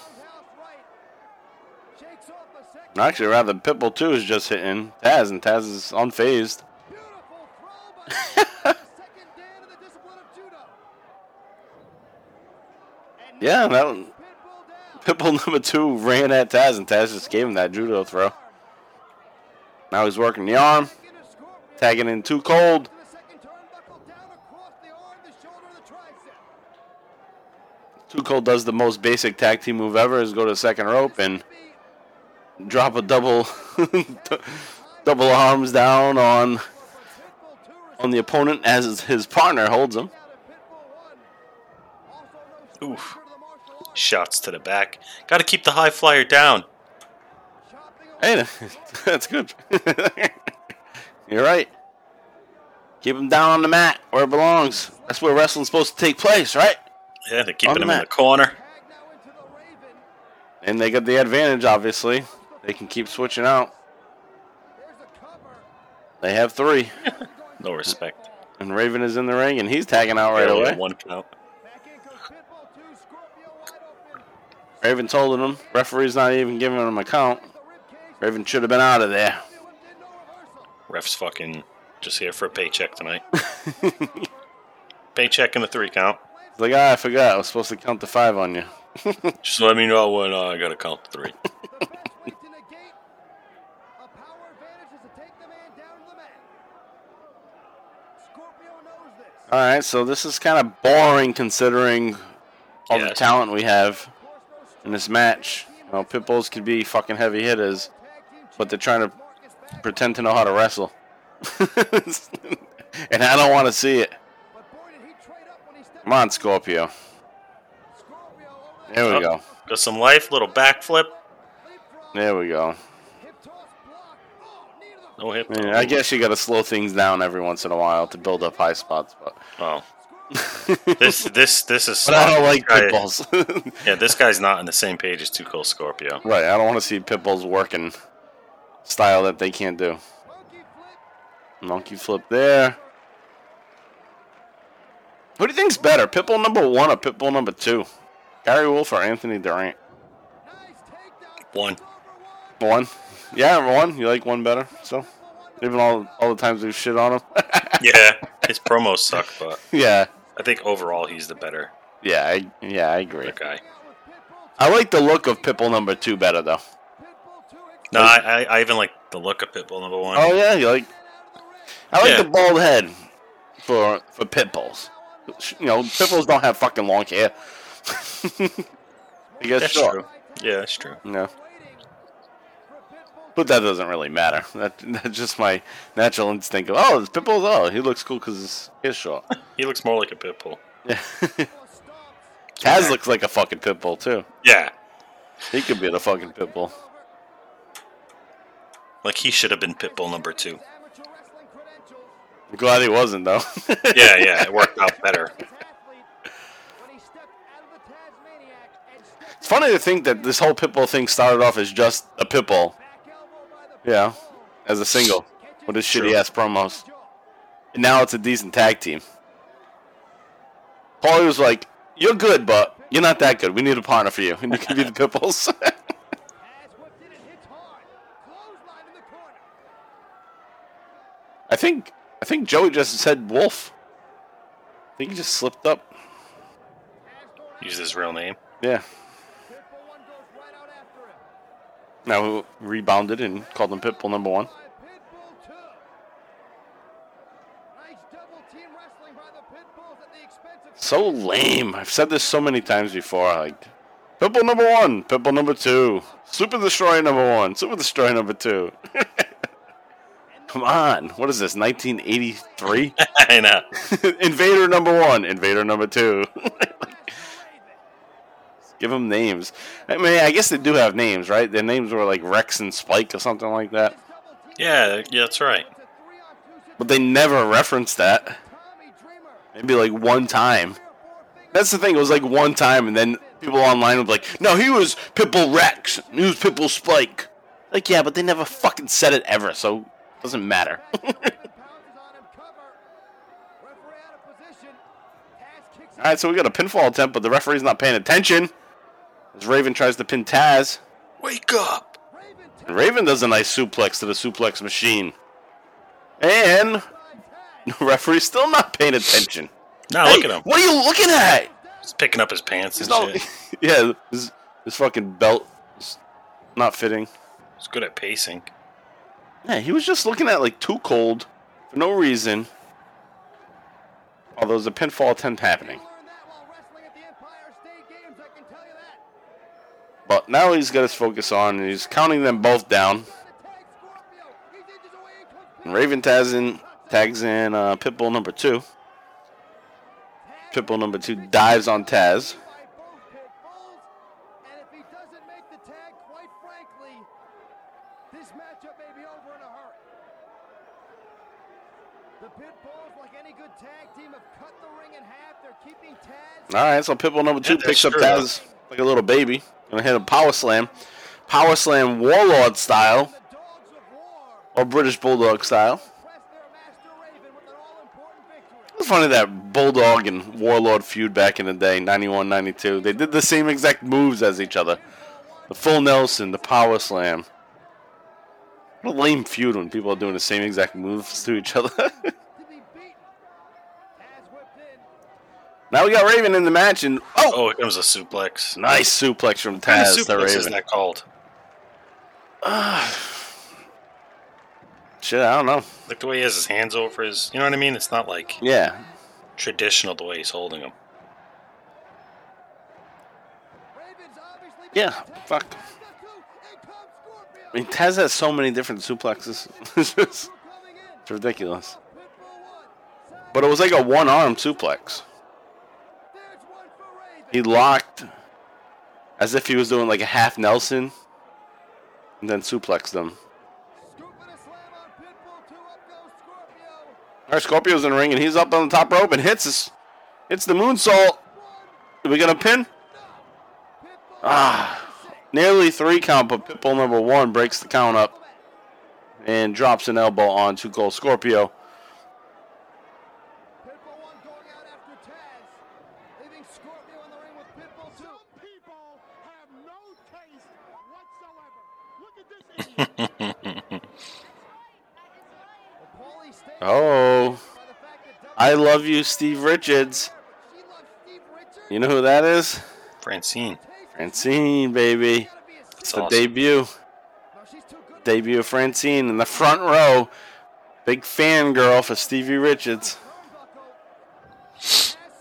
Actually, rather, Pitbull 2 is just hitting Taz, and Taz is unfazed. yeah, that one. Pitbull number 2 ran at Taz, and Taz just gave him that judo throw. Now he's working the arm, tagging in too cold. Too does the most basic tag team move ever is go to the second rope and drop a double double arms down on on the opponent as his partner holds him. Oof. Shots to the back. Got to keep the high flyer down. Hey, that's good. You're right. Keep him down on the mat where it belongs. That's where wrestling's supposed to take place, right? Yeah, they're keeping the him in the corner. And they got the advantage, obviously. They can keep switching out. They have three. No respect. And Raven is in the ring, and he's tagging out right Barely away. One count. Raven told him. Referee's not even giving him a count. Raven should have been out of there. Ref's fucking just here for a paycheck tonight. paycheck and a three count. It's like, ah, I forgot. I was supposed to count the five on you. Just let me know when uh, I gotta count to three. All right, so this is kind of boring considering all the talent we have in this match. You know, pit bulls could be fucking heavy hitters, but they're trying to pretend to know how to wrestle. and I don't want to see it. Come on, Scorpio. There we Oh, go. Got some life, little backflip. There we go. No hip. I, I guess you got to slow things down every once in a while to build up high spots, but Oh. this this this is. but I don't like Guy- pit bulls. Yeah, this guy's not on the same page as Too Cold Scorpio. Right, I don't want to see pit bulls working style that they can't do. Monkey flip there. Who do you think's better, Pitbull number one or Pitbull number two? Gary Wolf or Anthony Durant? One. One. Yeah, one. You like one better? So, even all all the times we've shit on him. Yeah, his promos suck, but yeah, I think overall he's the better yeah, I, yeah. I agree. guy. I like the look of Pitbull number two better though. No, I, I, I even like the look of Pitbull number one. Oh yeah, you like? I like Yeah. the bald head for for pit bulls. You know, pit bulls don't have fucking long hair. I guess that's short. true. Yeah, that's true. No. But that doesn't really matter. That that's just my natural instinct. Of, oh, it's pit bulls. Oh, he looks cool because his hair's short. He looks more like a Pitbull. Yeah. Taz looks like a fucking pit bull too. Yeah, He could be the fucking pit bull. like he should have been Pitbull number two. I'm glad he wasn't though. Yeah, yeah, it worked out better. It's funny to think that this whole Pitbull thing started off as just a Pitbull. Yeah, as a single with his shitty ass promos. And now it's a decent tag team. Paulie was like, "You're good, but you're not that good. We need a partner for you, and you can be the Pitbulls." I think I think Joey just said Wolf. I think he just slipped up. Use his real name. Yeah. Now rebounded and called him Pitbull number one. So lame. I've said this so many times before. Like Pitbull number one, Pitbull number two, Super Destroyer number one, Super Destroyer number two. Come on, what is this? 1983? I know. Invader number one, Invader number two. Give them names. I mean, I guess they do have names, right? Their names were like Rex and Spike or something like that. Yeah, yeah, that's right. But they never referenced that. Maybe like one time. That's the thing. It was like one time, and then people online would be like, "No, he was Pitbull Rex. He was Pitbull Spike." Like, yeah, but they never fucking said it ever, so doesn't matter. All right, so we got a pinfall attempt, but the referee's not paying attention. As Raven tries to pin Taz. Wake up! And Raven does a nice suplex to the suplex machine. And the referee's still not paying attention. Now Hey, look at him. What are you looking at? He's picking up his pants He's and not, shit. yeah, his, his fucking belt is not fitting. He's good at pacing. Yeah, he was just looking at like too cold for no reason. Although there's a pinfall attempt happening. But now he's got his focus on, and he's counting them both down. And Raven tags in, tags in uh, Pitbull number two. Pitbull number two dives on Taz. This matchup may be over in a hurry. The Pitbulls, like any good tag team, have cut the ring in half. They're keeping Taz. All right, so Pitbull number two Yeah, picks up Taz like a little baby. Gonna hit a power slam, power slam Warlord style, or British Bulldog style. It's funny that Bulldog and Warlord feud back in the day, 91, 92. They did the same exact moves as each other. The full Nelson, the power slam. What a lame feud when people are doing the same exact moves to each other. now we got Raven in the match, and oh, Oh, here comes a suplex. Nice suplex from What kind of Taz to suplex is Raven. that called? Shit, I don't know. Like the way he has his hands over his. You know what I mean? It's not like Yeah. traditional the way he's holding them. Yeah, fuck. I mean, Taz has so many different suplexes. it's just it's ridiculous. But it was like a one arm suplex. He locked as if he was doing like a half Nelson and then suplexed. All right, Scorpio's in the ring and he's up on the top rope and hits us. Hits the moonsault. Are we gonna pin? Ah, nearly three count, but Pitbull number one breaks the count up and drops an elbow on Too Cold Scorpio. Oh, I love you, Steve Richards. You know who that is? Francine. Francine, baby. It's the awesome. debut. Debut of Francine in the front row. Big fangirl for Stevie Richards.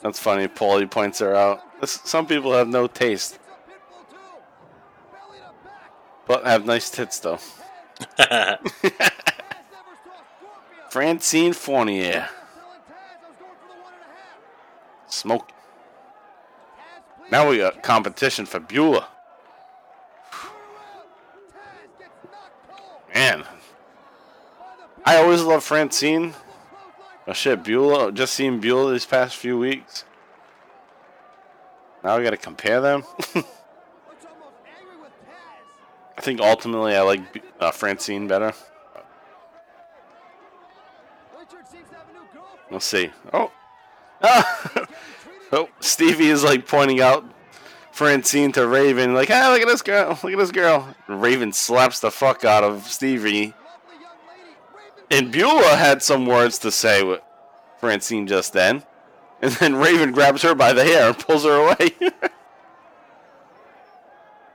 That's funny. Paulie points her out. Some people have no taste, but have nice tits though. Francine Fournier. Smoke. Now we got competition for Beulah. Man. I always love Francine. Oh shit, Beulah. Just seen Beulah these past few weeks. Now we gotta compare them. I think ultimately I like uh, Francine better. We'll see. Oh. oh, Stevie is like pointing out Francine to Raven, like, ah, look at this girl, look at this girl. And Raven slaps the fuck out of Stevie. And Beulah had some words to say with Francine just then. And then Raven grabs her by the hair and pulls her away.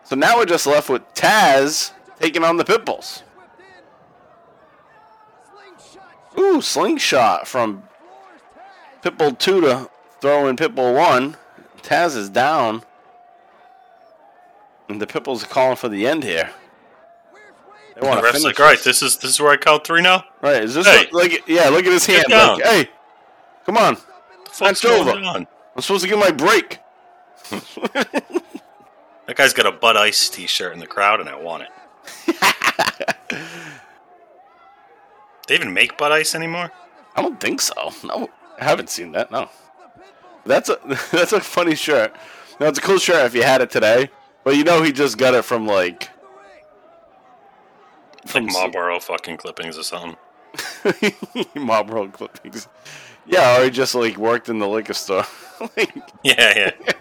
so now we're just left with Taz taking on the Pitbulls. Ooh, slingshot from Pitbull 2 to throw in Pitbull 1. Taz is down. And the Pitbulls are calling for the end here. They The want to finish like, all right, this. is this is where I count three now. Right, is this Hey. like yeah? Look at his hand. Like, hey, come on, Hunched over. on? I'm supposed to get my break. That guy's got a Bud Ice T-shirt in the crowd, and I want it. they even make Bud Ice anymore? I don't think so. No, I haven't seen that. No, that's a that's a funny shirt. No, it's a cool shirt if you had it today. But you know he just got it from like From Marlboro fucking clippings or something. Marlboro clippings. Yeah, or he just like worked in the liquor store. like, Yeah, yeah.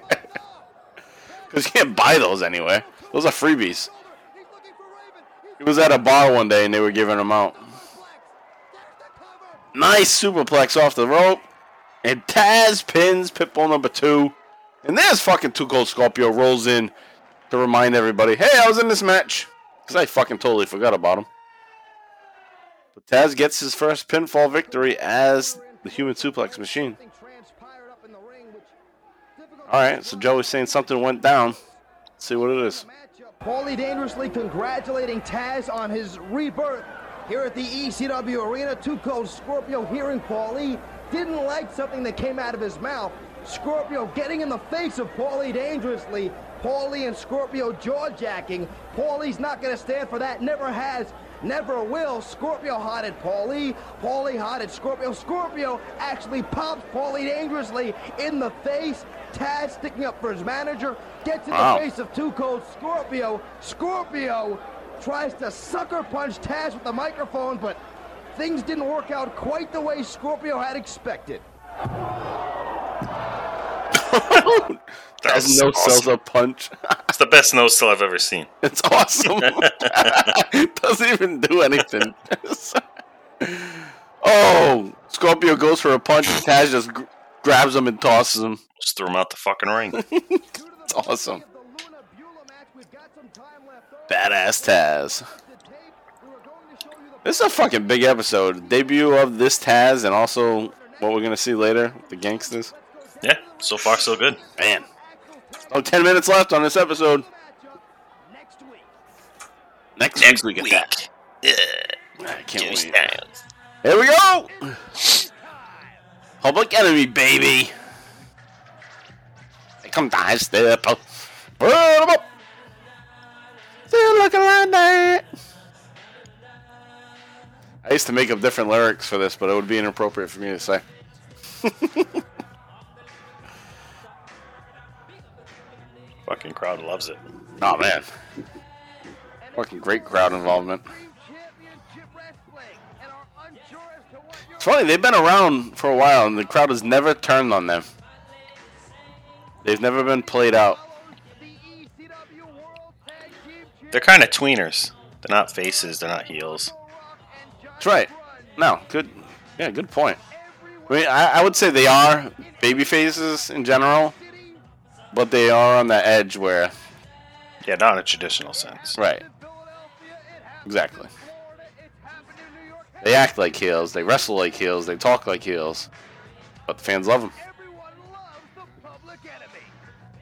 Because you can't buy those anywhere. Those are freebies. He was at a bar one day and they were giving them out. Nice superplex off the rope. And Taz pins Pitbull number two. And there's fucking Too Cold Scorpio rolls in to remind everybody, hey, I was in this match. Because I fucking totally forgot about him. But Taz gets his first pinfall victory as the human suplex machine. Alright, so Joey's saying something went down. Let's see what it is. Paulie dangerously congratulating Taz on his rebirth here at the ECW Arena. Too Cold Scorpio hearing Paulie didn't like something that came out of his mouth. Scorpio getting in the face of Paulie dangerously. Paulie and Scorpio jaw jacking. Paulie's not going to stand for that. Never has. Never will. Scorpio hot at Paulie. Paulie hot at Scorpio. Scorpio actually pops Paulie dangerously in the face. Taz sticking up for his manager. Gets in Wow. the face of Too Cold Scorpio. Scorpio tries to sucker punch Taz with the microphone, but things didn't work out quite the way Scorpio had expected. That Has no awesome. sells a punch. It's the best no still I've ever seen. It's awesome. Doesn't even do anything. oh, Scorpio goes for a punch. Taz just gr- grabs him and tosses him. Just threw him out the fucking ring. It's awesome. Badass Taz. This is a fucking big episode. Debut of this Taz and also what we're gonna see later, the Gangstas. yeah, so far so good. Man. Oh, 10 minutes left on this episode. Next, week we get that. Yeah. I can't Juice wait. Taz. Here we go! Public enemy, baby! Here come die step. Put 'em up! Still looking like that. I used to make up different lyrics for this, but it would be inappropriate for me to say. Fucking crowd loves it. Oh man. Fucking great crowd involvement. It's funny, they've been around for a while and the crowd has never turned on them. They've never been played out. They're kind of tweeners. They're not faces. They're not heels. That's right. No, good. Yeah, good point. I mean, I, I would say they are baby faces in general, but they are on the edge where. Yeah, not in a traditional sense. Right. Exactly. They act like heels, they wrestle like heels, they talk like heels, but the fans love them.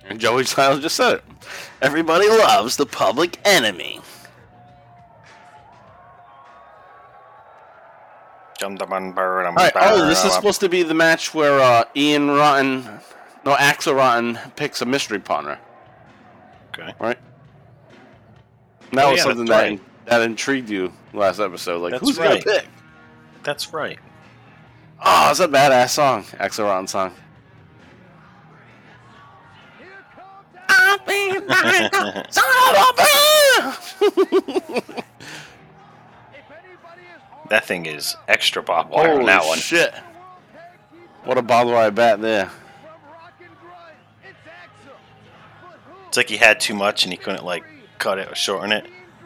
And Joey Styles just said it. Everybody loves the public enemy. Jump the bun, burn, All right. Oh, this is supposed to be the match where uh, Ian Rotten, no, Axl Rotten picks a mystery partner. Okay. Right. And that Oh, was yeah, something that right. that intrigued you last episode. Like, That's who's right. gonna pick? That's right. Oh, it's a badass song, Axl Rotten song. That thing is extra barbed wire Holy on that one. shit! What a barbed wire bat there. It's like he had too much and he couldn't like cut it or shorten it.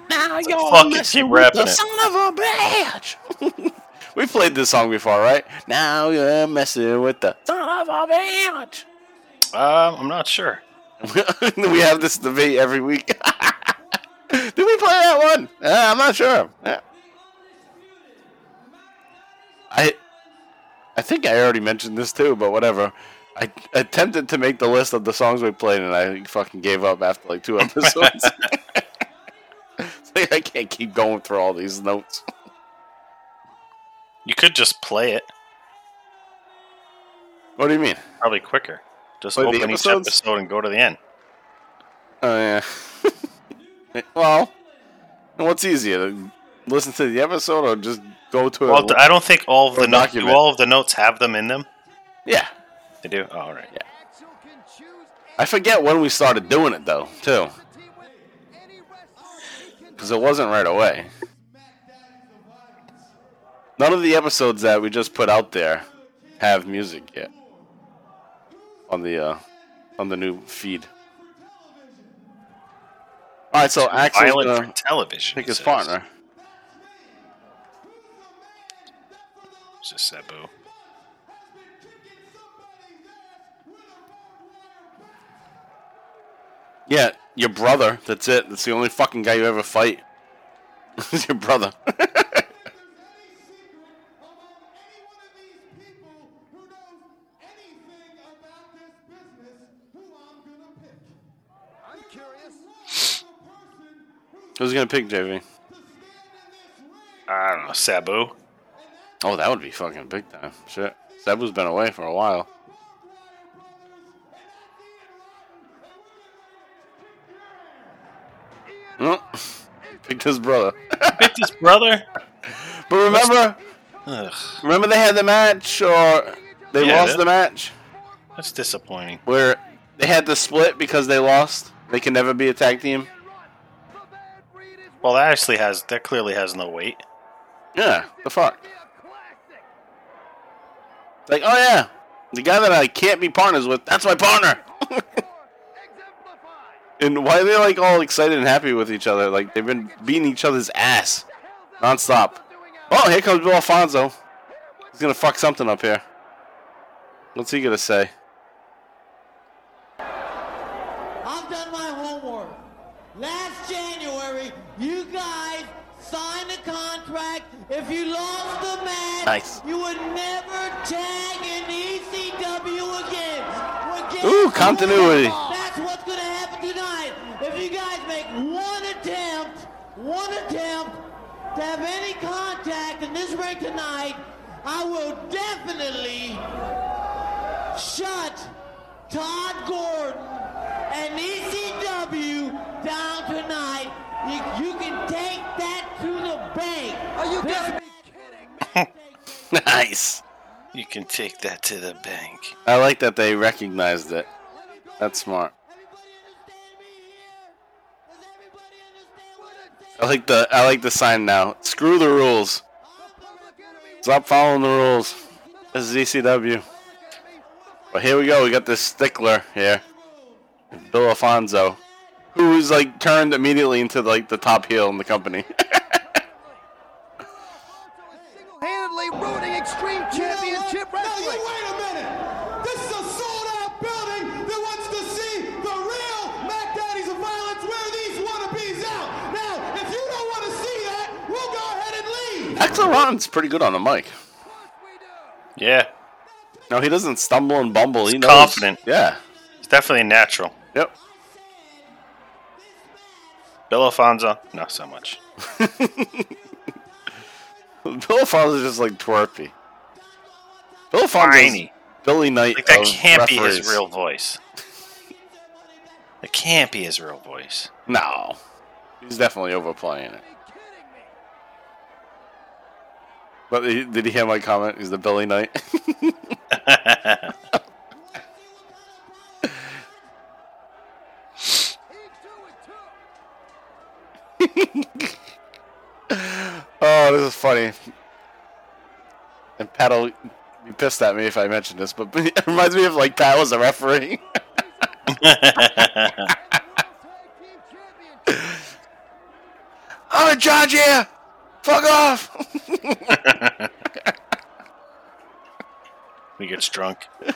Now It's like, fuck it, keep rapping it. son of a bitch. we played this song before, right? Now you're messing with the son of a bitch. Um, I'm not sure. we have this debate every week. Did we play that one? Uh, I'm not sure. Yeah. I I think I already mentioned this too, but whatever. I attempted to make the list of the songs we played, and I fucking gave up after like two episodes. Like, I can't keep going through all these notes. You could just play it. What do you mean? Probably quicker. Just Play open each episode and go to the end. Oh yeah. well, what's easier, listen to the episode or just go to Well, it? I don't think all of the notes. Do all of the notes have them in them? Yeah, They do. Oh, all right. Yeah. I forget when we started doing it though, too, because it wasn't right away. None of the episodes that we just put out there have music yet on the uh, on the new feed. All right, so Axl's Violent gonna for television. pick it his says. partner. It's just Sabu. Yeah, your brother. That's it. That's the only fucking guy you ever fight. Is your brother. Who's gonna pick JV? I don't know. Sabu. Oh, that would be fucking big time. Shit. Sabu's been away for a while. Oh, picked his brother. Picked his brother. But remember, Ugh, remember they had the match, or they Yeah, lost that- the match, that's disappointing. where they had to split because they lost. They can never be a tag team. Well, that actually has. That clearly has no weight. Yeah, the fuck. Like, oh yeah, the guy that I can't be partners with, that's my partner. and why are they like all excited and happy with each other? Like they've been beating each other's ass nonstop. Oh, here comes Bill Alfonso. He's gonna fuck something up here. What's he gonna say? I've done my homework. Last January, you guys signed a contract. If you lost the match, Nice. you would never tag in ECW again. Ooh, continuity. That's what's going to happen tonight. If you guys make one attempt, one attempt to have any contact in this ring tonight, I will definitely shut Tod Gordon and ECW down tonight. You, you can take that to the bank. Are you This gotta match- be nice. You can take that to the bank. I like that they recognized it. That's smart. I like the I like the sign now. Screw the rules. Stop following the rules. This is ECW. But here we go. We got this stickler here, Bill Alfonso, who is like turned immediately into like the top heel in the company. Ron's pretty good on the mic. Yeah, No, he doesn't stumble and bumble. he knows. confident. Yeah. it's definitely natural. Yep. Bill Alfonso, not so much. Bill Alfonso's just like twerpy. Bill Alfonso's Billy Knight. Like that can't be his real voice. It can't be his real voice. No, he's definitely overplaying it. But did he hear my comment? He's the Billy Knight. oh, this is funny. And Pat'll be pissed at me if I mention this, but it reminds me of like Pat was a referee. I'm in charge here. Fuck off. He gets drunk. And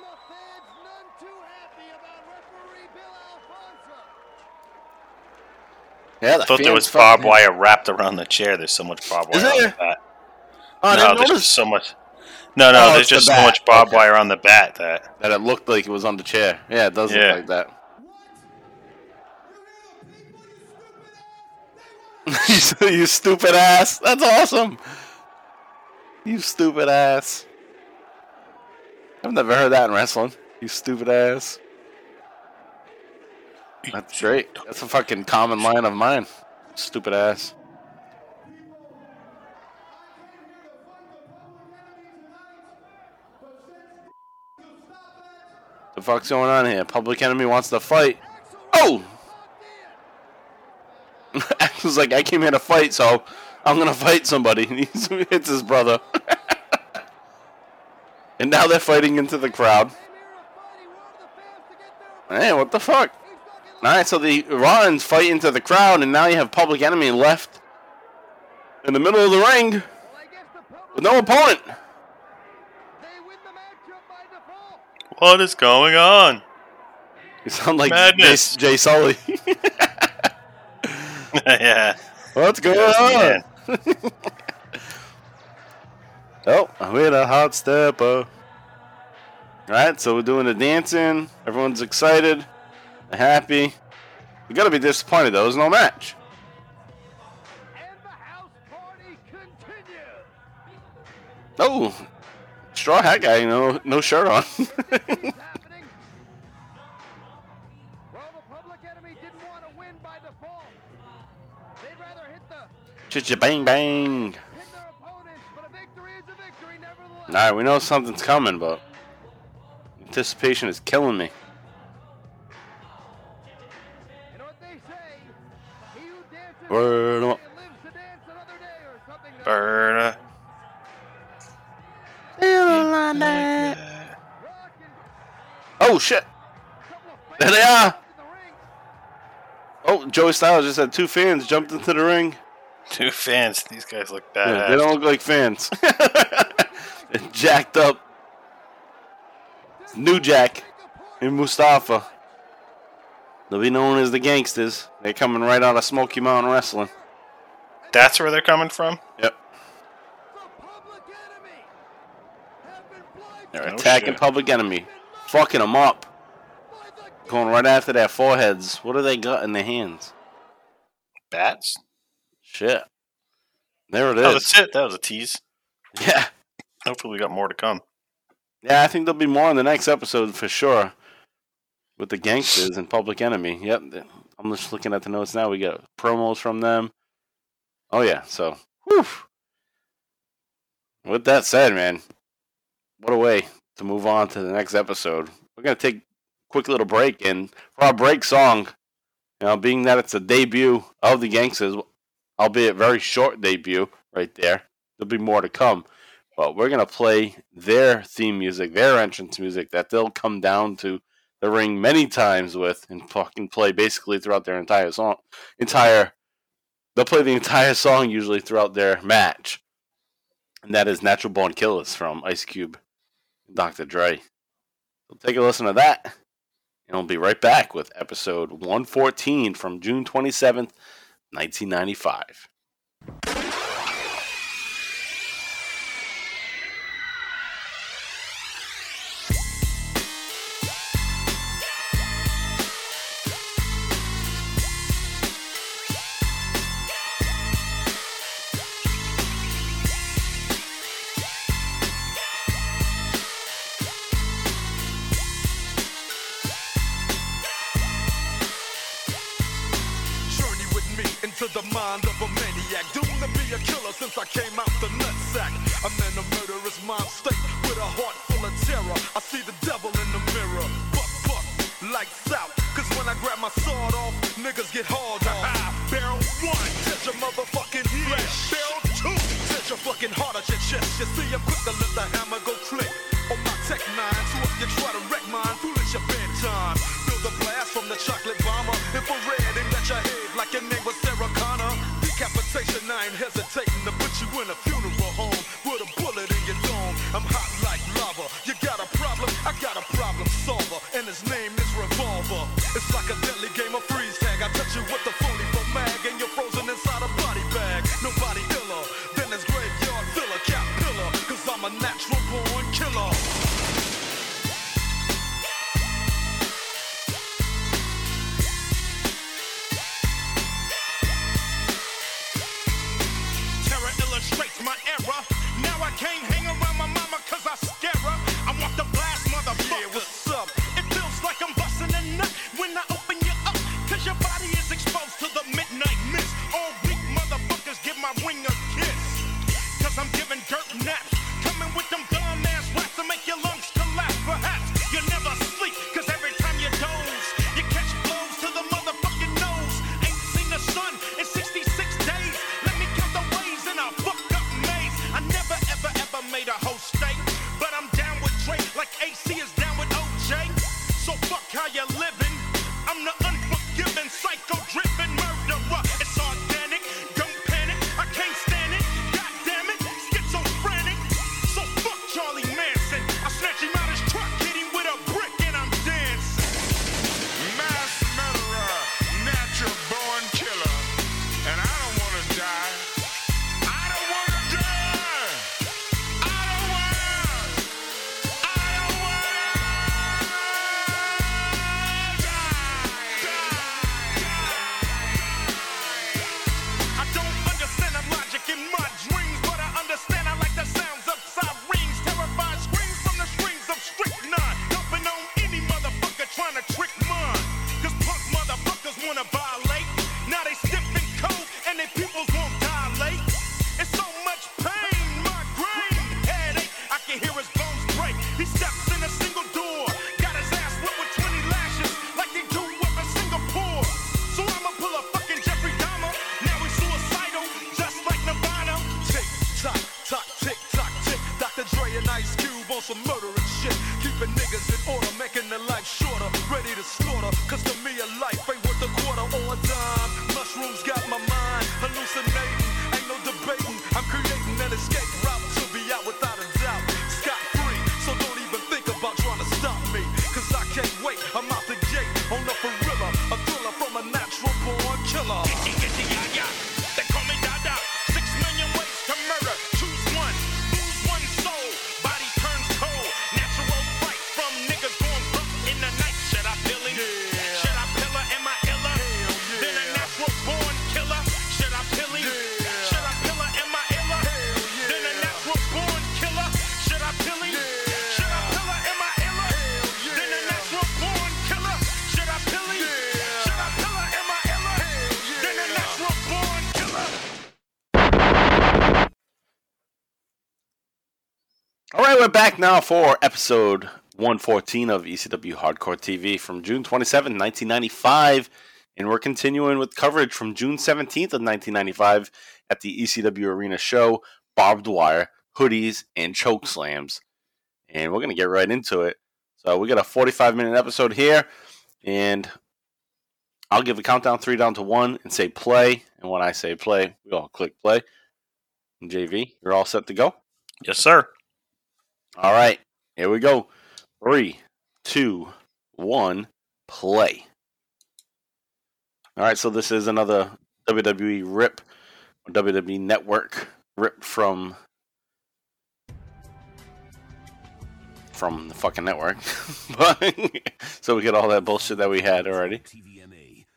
the fans none too happy about referee Bill Alfonso. yeah, the I thought there fans was fucking- barbed wire wrapped around the chair. There's so much barbed wire on there? the bat. Oh, no, there's notice just so much. No, no, Oh, there's it's the just so much barbed Okay. wire on the bat that that it looked like it was on the chair. Yeah, it does Yeah. look like that. you stupid ass. That's awesome. You stupid ass. I've never heard that in wrestling. You stupid ass. That's great. That's a fucking common line of mine. Stupid ass. The fuck's going on here? Public Enemy wants to fight. Oh! Axl's like, I came here to fight, so I'm gonna fight somebody. And he hits his brother. And now they're fighting into the crowd. Hey, what the fuck? Alright, so the Rottens fight into the crowd, and now you have Public Enemy left in the middle of the ring with no opponent. What is going on? You sound like Jay, Madness. Jay Sully. yeah. What's going Yes, on? oh, we're a hot stepper. Alright, so we're doing the dancing. Everyone's excited, happy. We gotta be disappointed though, there's no match. Oh, straw hat guy, no, no shirt on. Cha bang bang. Alright, we know something's coming, but anticipation is killing me. Burn 'em up. Burn. Oh shit! There they are! Oh, Joey Styles just had two fans jumped into the ring. Two fans. These guys look Yeah, they don't look like fans. They're jacked up. New Jack and Mustafa. They'll be known as the Gangstas. They're coming right out of Smoky Mountain Wrestling. That's where they're coming from. Yep. They're No attacking shit. Public Enemy, fucking them up. Going right after their foreheads. What do they got in their hands? Bats. Shit. There it is. Oh, that's it. That was a tease. Yeah. Hopefully, we got more to come. Yeah, I think there'll be more in the next episode for sure. With the Gangstas and Public Enemy. Yep. I'm just looking at the notes now. We got promos from them. Oh yeah, so whew. With that said, man, what a way to move on to the next episode. We're gonna take a quick little break and for our break song, you know, being that it's a debut of the Gangstas, albeit very short debut right there. There'll be more to come. But we're gonna play their theme music, their entrance music that they'll come down to the ring many times with and fucking play basically throughout their entire song entire they'll play the entire song usually throughout their match. And that is Natural Born Killers from Ice Cube Dr. Dre. So take a listen to that. And we'll be right back with episode 114 from June 27th, 1995. Now for episode 114 of ECW Hardcore TV from June 27, 1995. And we're continuing with coverage from June 17th of 1995 at the ECW Arena show, barbed wire, hoodies, and choke slams. And we're going to get right into it. So we got a 45 minute episode here. And I'll give a countdown three down to one and say play. And when I say play, we all click play. And JV, you're all set to go? Yes, sir. All right, here we go. Three, two, one, play. All right, so this is another WWE rip, WWE Network rip from from the fucking network. So we get all that bullshit that we had already.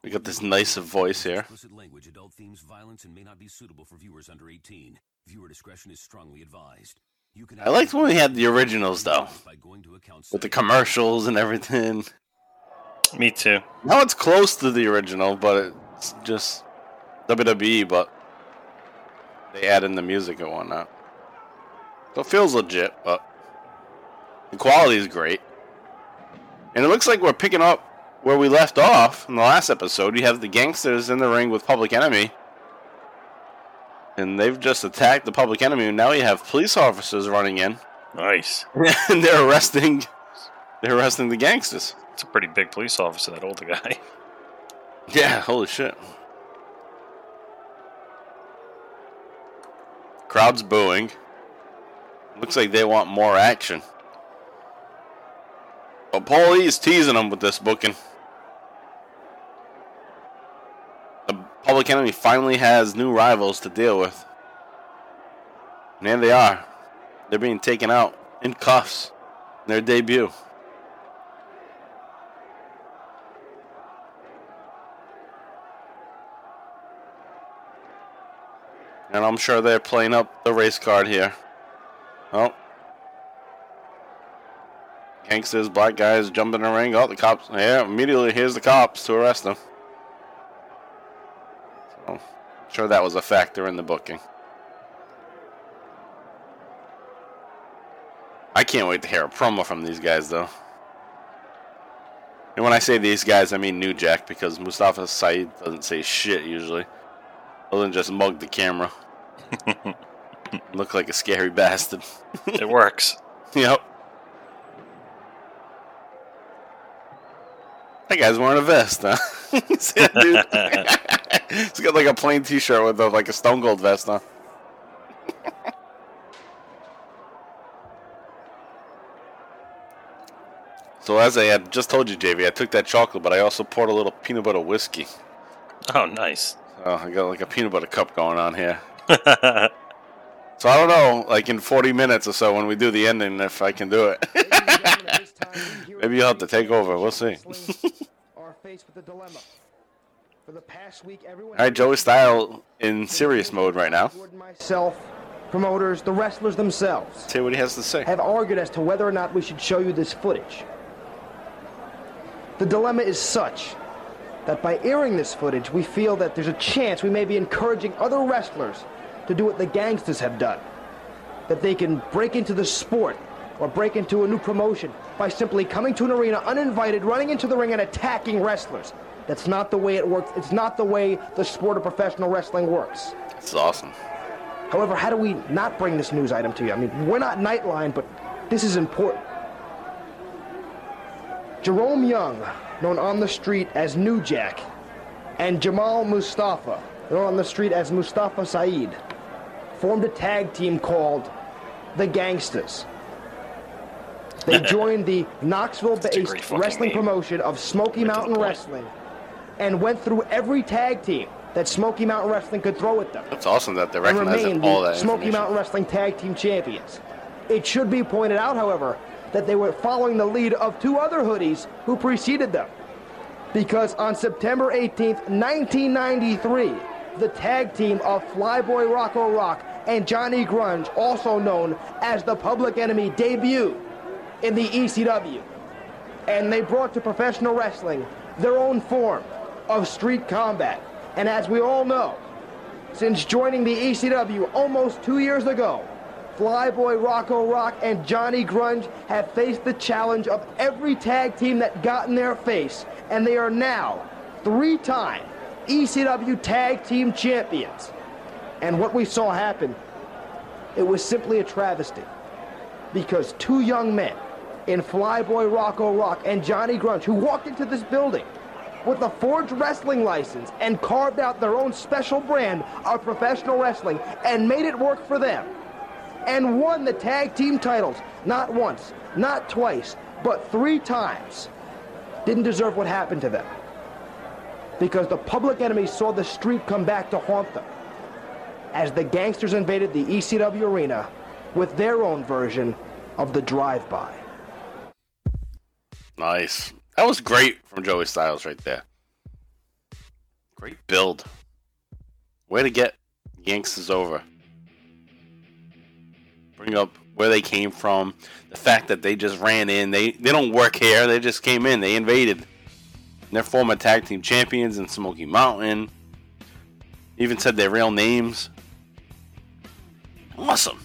We got this nice voice here. Language, adult themes, violence, and may not be suitable for viewers under 18. Viewer discretion is strongly advised. You can I liked when we had the originals though, with the commercials and everything. Me too. Now it's close to the original, but it's just WWE, but they add in the music and whatnot. So it feels legit, but the quality is great. And it looks like we're picking up where we left off in the last episode. You have the Gangstas in the ring with Public Enemy. And they've just attacked the Public Enemy, and now you have police officers running in. Nice. and they're arresting they're arresting the Gangstas. It's a pretty big police officer, that older guy. Yeah, holy shit. Crowd's booing. Looks like they want more action. But Paul E's teasing them with this booking. The Public Enemy finally has new rivals to deal with. And there they are. They're being taken out in cuffs. in Their debut. And I'm sure they're playing up the race card here. Oh. Gangstas, black guys jumping in the ring. Oh, the cops. Yeah, immediately here's the cops to arrest them. I'm sure that was a factor in the booking. I can't wait to hear a promo from these guys, though. And when I say these guys, I mean New Jack, because Mustafa Saeed doesn't say shit usually. Other than just mug the camera. Look like a scary bastard. it works. Yep. That guy's wearing a vest, huh? See that dude? He's got like a plain T-shirt with a, like a Stone Cold vest on. so as I had just told you, JV, I took that chocolate, but I also poured a little peanut butter whiskey. Oh, nice. So I got like a peanut butter cup going on here. so I don't know, like in 40 minutes or so when we do the ending, if I can do it. Maybe you'll have to take over. We'll see. are faced with a dilemma. For the past week, everyone All right, Joey Style in serious mode right now. myself, promoters, the wrestlers themselves See what he has to say. have argued as to whether or not we should show you this footage. The dilemma is such that by airing this footage, we feel that there's a chance we may be encouraging other wrestlers to do what the Gangstas have done. That they can break into the sport or break into a new promotion by simply coming to an arena uninvited, running into the ring and attacking wrestlers. That's not the way it works. It's not the way the sport of professional wrestling works. It's awesome. However, how do we not bring this news item to you? I mean, we're not Nightline, but this is important. Jerome Young, known on the street as New Jack, and Jamal Mustafa, known on the street as Mustafa Saeed, formed a tag team called the Gangstas. They joined the Knoxville-based wrestling name. promotion of Smoky Right to the Mountain. Wrestling and went through every tag team that Smoky Mountain Wrestling could throw at them It's awesome that they're and all that Smoky. Mountain Wrestling Tag Team Champions. It should be pointed out, however, that they were following the lead of two other hoodies who preceded them. Because on September 18th, 1993, the tag team of Flyboy Rocco Rock and Johnny Grunge, also known as the Public Enemy, debuted in the ECW. And they brought to professional wrestling their own form of street combat. And as we all know, since joining the ECW almost two years ago, Flyboy Rocco Rock and Johnny Grunge have faced the challenge of every tag team that got in their face, and they are now three-time ECW Tag Team Champions. And what we saw happen, it was simply a travesty. Because two young men in Flyboy Rocco Rock and Johnny Grunge, who walked into this building with a forged wrestling license and carved out their own special brand of professional wrestling and made it work for them and won the tag team titles not once, not twice, but three times, didn't deserve what happened to them. Because the public enemy saw the street come back to haunt them as the Gangstas invaded the ECW arena with their own version of the drive-by. Nice. That was great from Joey Styles right there. Great build. Way to get Gangstas over. Bring up where they came from. The fact that they just ran in. They they don't work here. They just came in. They invaded. And they're former tag team champions in Smoky Mountain. Even said their real names. Awesome.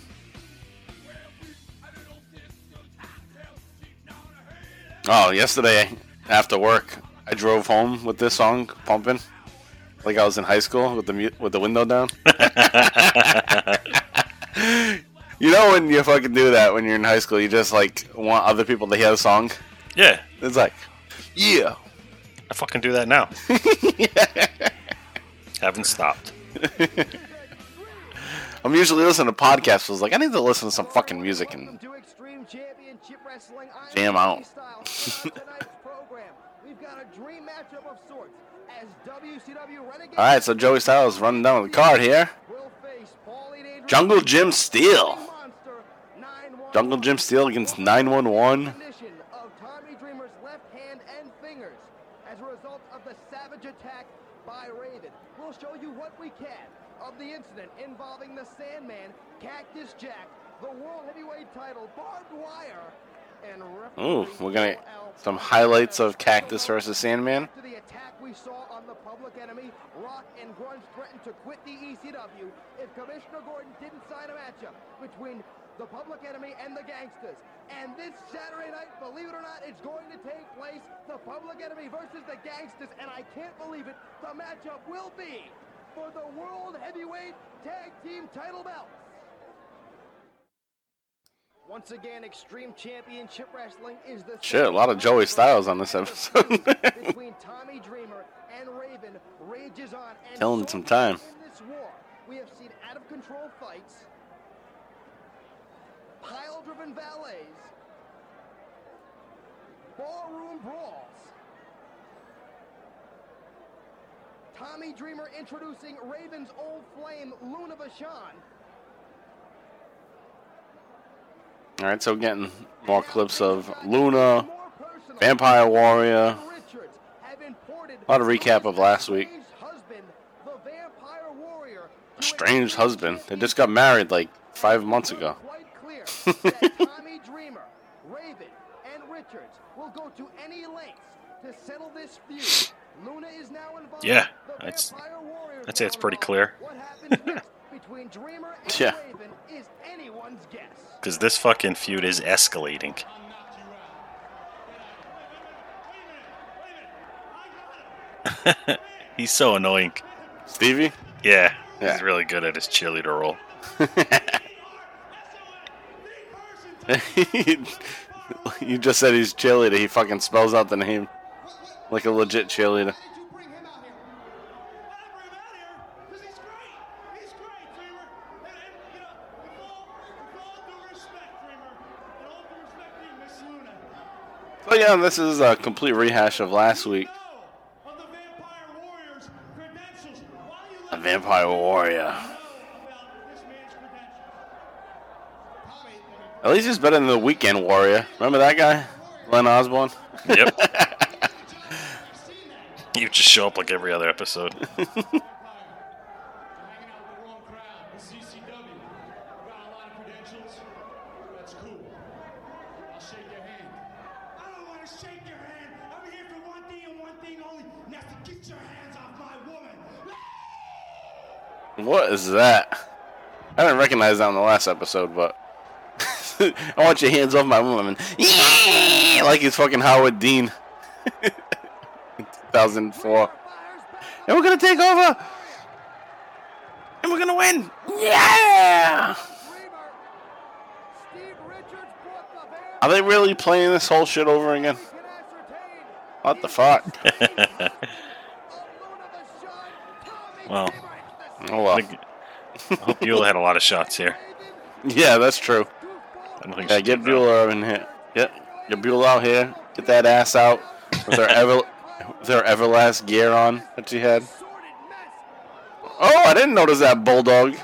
Oh, yesterday after work, I drove home with this song pumping, like I was in high school with the mu- with the window down. you know when you fucking do that when you're in high school, you just like want other people to hear the song. Yeah, It's like, yeah, I fucking do that now. Haven't stopped. I'm usually listening to podcasts. So I was like, I need to listen to some fucking music and to Extreme Championship Wrestling. I'm Jam out. Styles. We've got a dream matchup of sorts as WCW Renegade All right. So Joey Styles running down the card here. will face Paulie Dangerous Jungle Jim Steele. Monster 911 Jungle Jim Steele against 911. condition of Tommy Dreamer's left hand and fingers as a result of the savage attack by Raven. We'll show you what we can of the incident involving the Sandman, Cactus Jack, the World Heavyweight title, barbed wire, and Ooh, we're gonna some highlights of Cactus versus Sandman. after the attack we saw on the public enemy, Rock and Grunge threatened to quit the ECW if Commissioner Gordon didn't sign a matchup between the public enemy and the Gangstas. And this Saturday night, believe it or not, it's going to take place. The public enemy versus the Gangstas, and I can't believe it. The matchup will be for the World Heavyweight Tag Team title belts. Once again, Extreme Championship Wrestling is the Shit, a lot of Joey Styles on this episode. between Tommy Dreamer and Raven rages on. And Killing some time. War, we have seen out of control fights, pile driven valets, ballroom brawls. Tommy Dreamer introducing Raven's old flame, Luna Vachon. All right, so getting more clips of Luna, Vampire Warrior. A lot of recap of last week. A strange husband. They just got married like five months ago. Yeah, that's- I'd say it's pretty clear. What happens next between Dreamer and Yeah. Raven is anyone's guess. Because this fucking feud is escalating. He's so annoying. Stevie? Yeah, Yeah. he's really good at his cheerleader role. you just said he's cheerleader. He fucking spells out the name like a legit cheerleader. Yeah, this is a complete rehash of last week. A vampire warrior. At least he's better than the weekend warrior. Remember that guy, Glenn Osborne? Yep. you just show up like every other episode. What is that? I didn't recognize that in the last episode, but I want your hands off my woman. Yeah! Like he's fucking Howard Dean. 2004. And we're gonna take over! And we're gonna win! Yeah! Are they really playing this whole shit over again? What the fuck? well, oh well. I hope Beulah had a lot of shots here. Yeah, that's true. I don't think Yeah, get. Beulah in here. Get get Beulah out here. Get that ass out with her ever with her Everlast gear on that she had. Oh, I didn't notice that bulldog.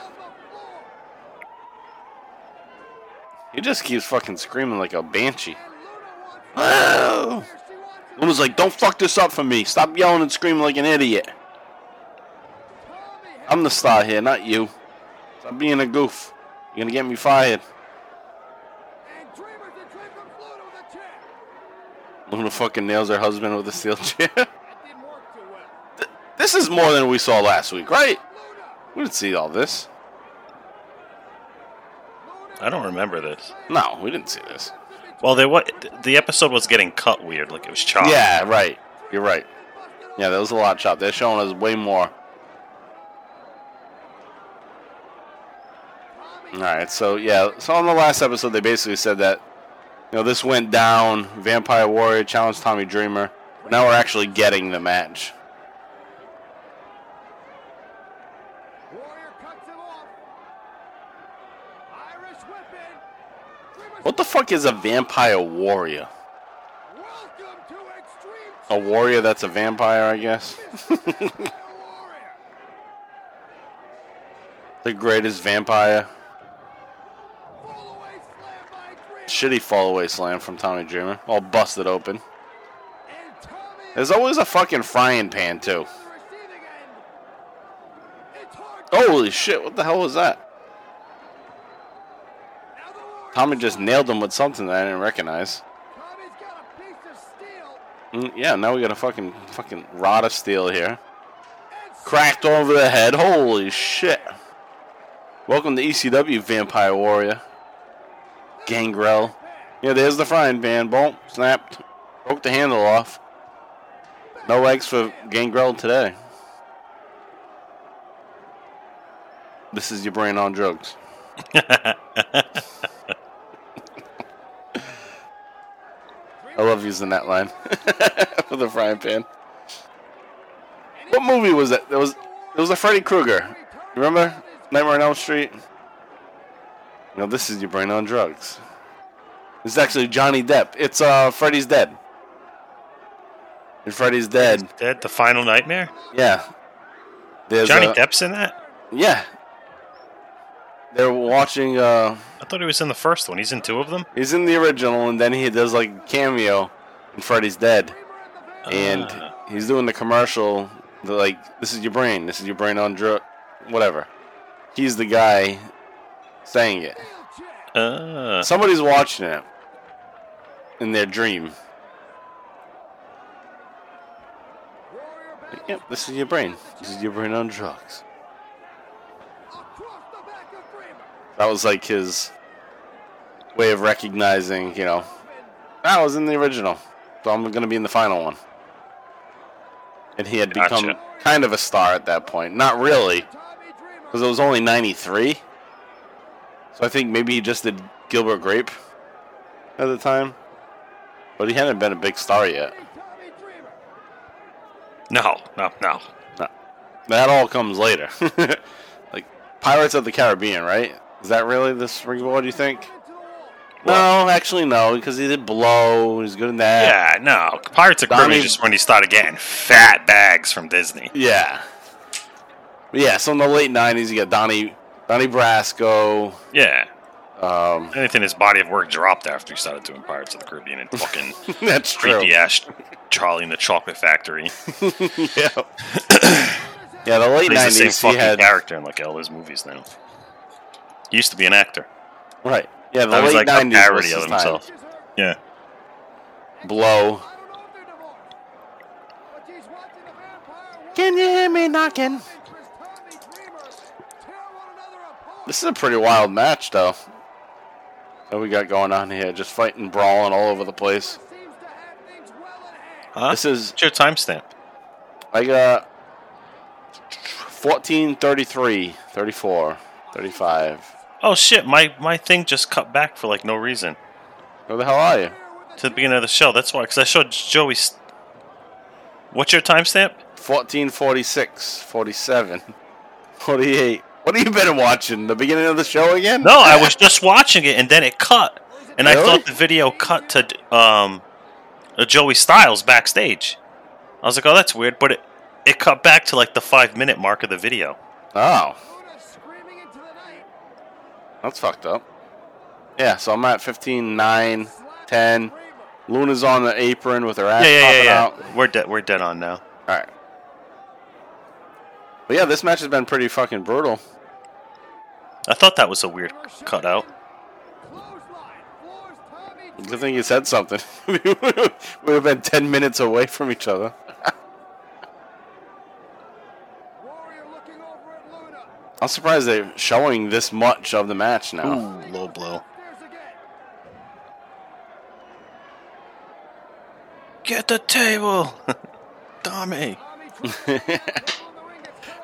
He just keeps fucking screaming like a banshee. Oh! Luna's like, "Don't fuck this up for me. Stop yelling and screaming like an idiot. I'm the star here, not you. Stop being a goof. You're gonna get me fired." Luna fucking nails her husband with a steel chair. Th- this is more than we saw last week, right? We didn't see all this. I don't remember this. No, we didn't see this. Well, they what the episode was getting cut weird, like it was chopped. Yeah, right. You're right. Yeah, there was a lot chopped. They're showing us way more. All right, so yeah, so on the last episode, they basically said that you know this went down. Vampire Warrior challenged Tommy Dreamer. Now we're actually getting the match. What the fuck is a vampire warrior? A warrior that's a vampire, I guess. the greatest vampire. Shitty fall away slam from Tommy Dreamer, all busted open. There's always a fucking frying pan too. Holy shit! What the hell was that? Tommy just nailed him with something that I didn't recognize. Mm, yeah, now we got a fucking fucking rod of steel here. Cracked over the head. Holy shit. Welcome to ECW, Vampire Warrior. Gangrel. Yeah, there's the frying pan. Boom. Snapped. Broke the handle off. No legs for Gangrel today. This is your brain on drugs. I love using that line for the frying pan. What movie was that? It was it was a Freddy Krueger. Remember Nightmare on Elm Street? No, this is your brain on drugs. This is actually Johnny Depp. It's uh Freddy's dead. And Freddy's dead. Dead. The final nightmare. Yeah. There's Johnny a- Depp's in that. Yeah. They're watching. uh I thought he was in the first one. He's in two of them. He's in the original, and then he does like a cameo in Freddy's Dead, and Ah. he's doing the commercial. The, like, this is your brain. This is your brain on drug. Whatever. He's the guy saying it. Uh, Somebody's watching it in their dream. Yep, this is your brain. This is your brain on drugs. That was like his way of recognizing, you know, that was in the original, so I'm going to be in the final one. And he had become kind of a star at that point. Not really, because it was only 93. So I think maybe he just did Gilbert Grape at the time. but he hadn't been a big star yet. No, no, no. no. That all comes later. like Pirates of the Caribbean, right? Is that really this ringboard? You think? No, actually no, because he did blow. He's good in that. Yeah, no. Pirates of the Caribbean is just when he started getting fat bags from Disney. Yeah. Yeah. So in the late '90s, you got Donnie Donnie Brasco. Yeah. Um, Anything his body of work dropped after he started doing Pirates of the Caribbean and fucking That's true. creepy ass Charlie in the Chocolate Factory. yeah. yeah, the late He's the same '90s, he fucking had character in like all his movies now. He used to be an actor. right. Yeah, the That was late like a '90s parody was of his himself. time. Yeah. Blow. Can you hear me knocking? This is a pretty wild match, though. What we got going on here, just fighting, brawling all over the place. Huh? This is What's your timestamp? I got 14, 33, 34, 35. Oh shit, my, my thing just cut back for like no reason. Where the hell are you? To the beginning of the show. That's why, because I showed Joey. St- What's your timestamp? 14, 46, 47, 48. What have you been watching? The beginning of the show again? No, I was just watching it and then it cut, and I thought the video cut to um, Joey Styles backstage. I was like, oh, that's weird, but it it cut back to like the five minute mark of the video. Oh. That's fucked up. Yeah, so I'm at 15, 9, 10. Luna's on the apron with her ass Yeah, yeah, yeah, yeah. out. We're dead. We're dead on now. All right. But yeah, this match has been pretty fucking brutal. I thought that was a weird cutout. Good thing you said something. we would have been 10 minutes away from each other. I'm surprised they're showing this much of the match now. Ooh, low blow. Get the table, Tommy.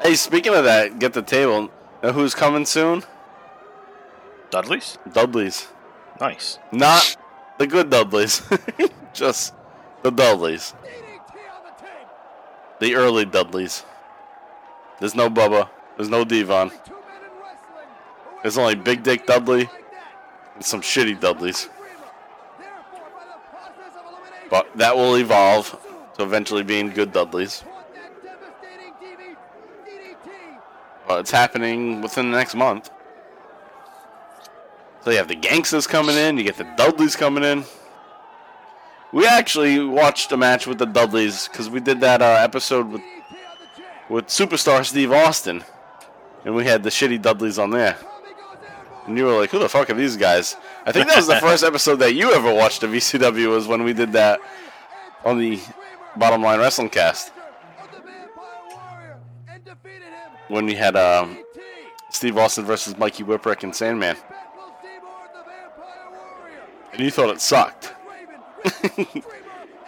Hey, speaking of that, get the table. Know who's coming soon? Dudley's. Dudley's. Nice. Not the good Dudleys. Just the Dudleys. The early Dudleys. There's no Bubba. There's no Devon. There's only Big Dick Dudley and some shitty Dudleys. But that will evolve to eventually being good Dudleys. Well, it's happening within the next month. So you have the Gangstas coming in, you get the Dudleys coming in. We actually watched a match with the Dudleys because we did that uh, episode with with superstar Steve Austin, and we had the shitty Dudleys on there. And you were like, "Who the fuck are these guys?" I think that was the first episode that you ever watched of ECW was when we did that on the Bottom Line Wrestling Cast. When we had um, Steve Austin versus Mikey Whipwreck and Sandman. And you thought it sucked.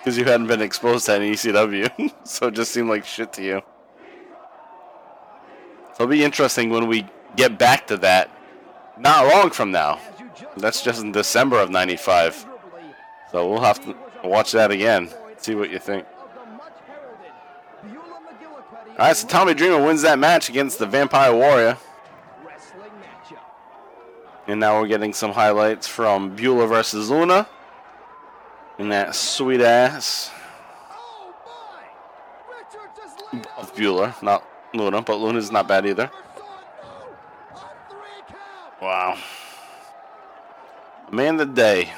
Because you hadn't been exposed to any ECW. so it just seemed like shit to you. So it'll be interesting when we get back to that. Not long from now. That's just in December of 95. So we'll have to watch that again. See what you think. Alright, so Tommy Dreamer wins that match against the Vampire Warrior. And now we're getting some highlights from Beulah versus Luna. And that sweet ass of Beulah, not Luna, but Luna's not bad either. Wow. Man of the day.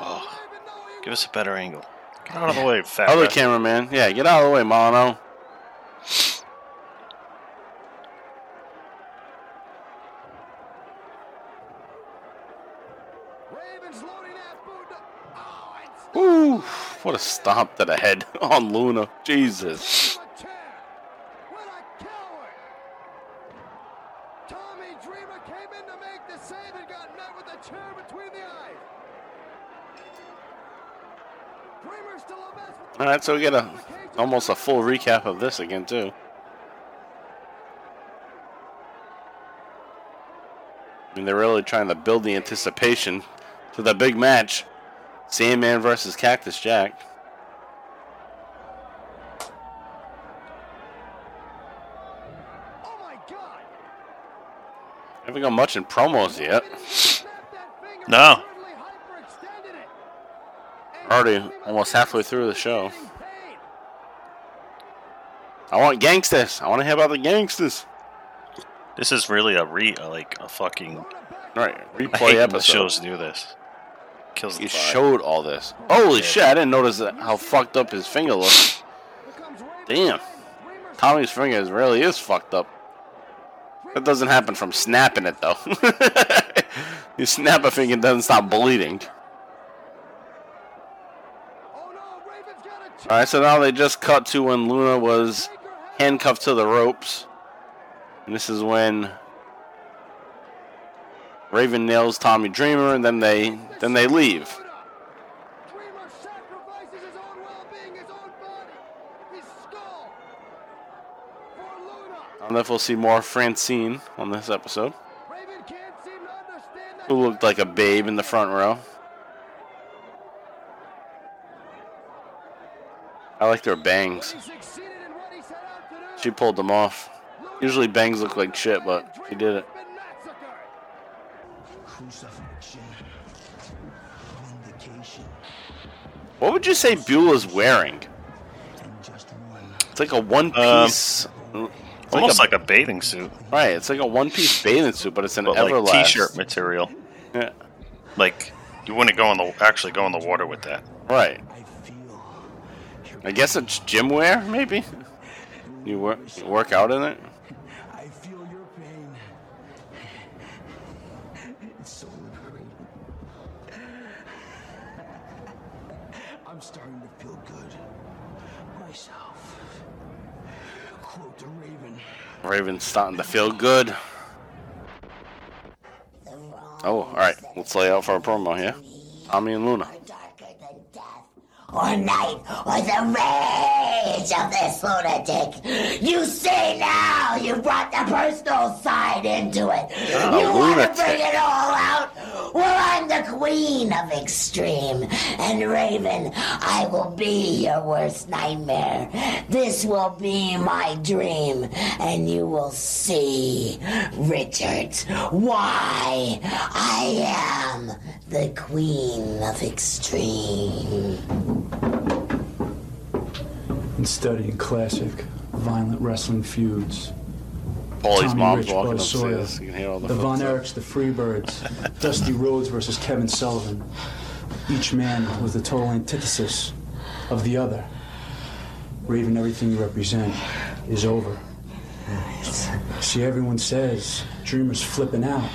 Oh, give us a better angle. Get out of the way, fat. Other cameraman. Yeah, get out of the way, Mono. Ooh, what a stomp to the head on Luna. Jesus. All right, so we get a almost a full recap of this again too. I mean, they're really trying to build the anticipation to the big match Sandman versus Cactus Jack. Oh Haven't got much in promos yet. No. Already almost halfway through the show. I want Gangstas. I want to hear about the Gangstas. This is really a re like a fucking Right, I replay hate when the episode. shows do this. Kills the vibe. showed all this. Holy shit! I didn't notice that, how fucked up his finger looked. Damn, Tommy's finger really is fucked up. That doesn't happen from snapping it though. you snap a finger, it doesn't stop bleeding. All right, so now they just cut to when Luna was handcuffed to the ropes, and this is when Raven nails Tommy Dreamer, and then they then they leave. I don't know if we'll see more Francine on this episode. Who looked like a babe in the front row. I like their bangs. She pulled them off. Usually bangs look like shit, but she did it. Crucifixion. Vindication. What would you say Beulah's wearing? And just one. It's like a one Um, piece. it's Almost a, like a bathing suit, right. It's like a one piece bathing suit, but it's an but like Everlast. t-shirt material. Yeah, Like you wouldn't go in the actually go in the water with that. right. I guess it's gym wear, maybe. You work, you work out in it. I feel your pain. It's so liberating. I'm starting to feel good. Myself. Quote the Raven. Raven's starting to feel good. Oh, all right. Let's lay out for a promo here. Tommy and Luna. Darker than death or night or the rage of this lunatic. You see now, you brought the personal side into it. Oh, you want to bring it all out? Well, I'm the queen of extreme. And Raven, I will be your worst nightmare. This will be my dream. And you will see, Richard, why I am the queen of extreme. And studying classic, violent wrestling feuds. Paulie's Tommy mom's Rich walking Buzz Sawyer. You can hear all the, The Von. Erichs, the Freebirds, Dusty Rhodes versus Kevin Sullivan. Each man was the total antithesis of the other. Raven, everything you represent is over. See, everyone says Dreamer's flipping out.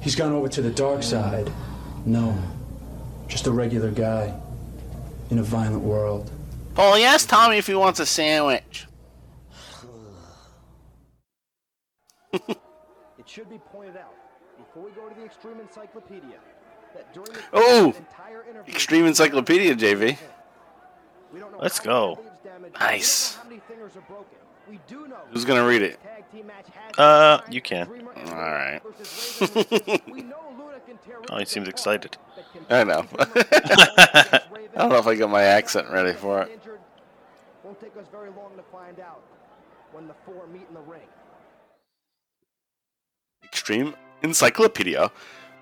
He's gone over to the dark side. No, just a regular guy in a violent world. Paulie, ask Tommy if he wants a sandwich. It should be pointed out before we go to the Extreme Encyclopedia that during the Oh, entire interview, Extreme Encyclopedia, JV. we don't know Let's go. many Nice. we don't know how many fingers are broken. We do know Who's gonna read it? tag team match has Uh, you can. All right. and All Raven right. Versus Raven. We know Luna can tear Oh, he seems excited. I know. I don't know if I got my accent ready for it. Won't take us very long to find out when the four meet in the ring. Extreme Encyclopedia,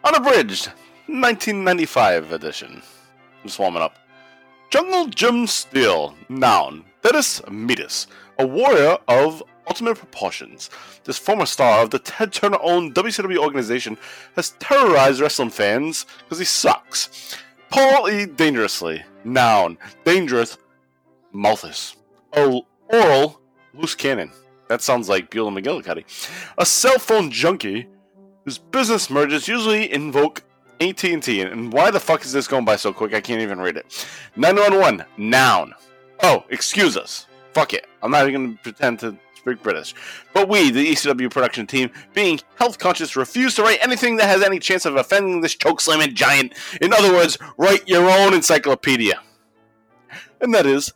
unabridged, 1995 edition. Just warming up. Jungle Jim Steele, noun. Thetis Metis, a warrior of ultimate proportions. This former star of the Ted Turner owned WCW organization has terrorized wrestling fans because he sucks. Paul E. Dangerously, noun. Dangerous, Malthus. O- oral, loose cannon. That sounds like Beulah McGillicuddy. A cell phone junkie whose business mergers usually invoke AT&T. And why the fuck is this going by so quick? I can't even read it. 911, noun. Oh, excuse us. Fuck it. I'm not even going to pretend to speak British. But we, the ECW production team, being health conscious, refuse to write anything that has any chance of offending this chokeslamming giant. In other words, write your own encyclopedia. And that is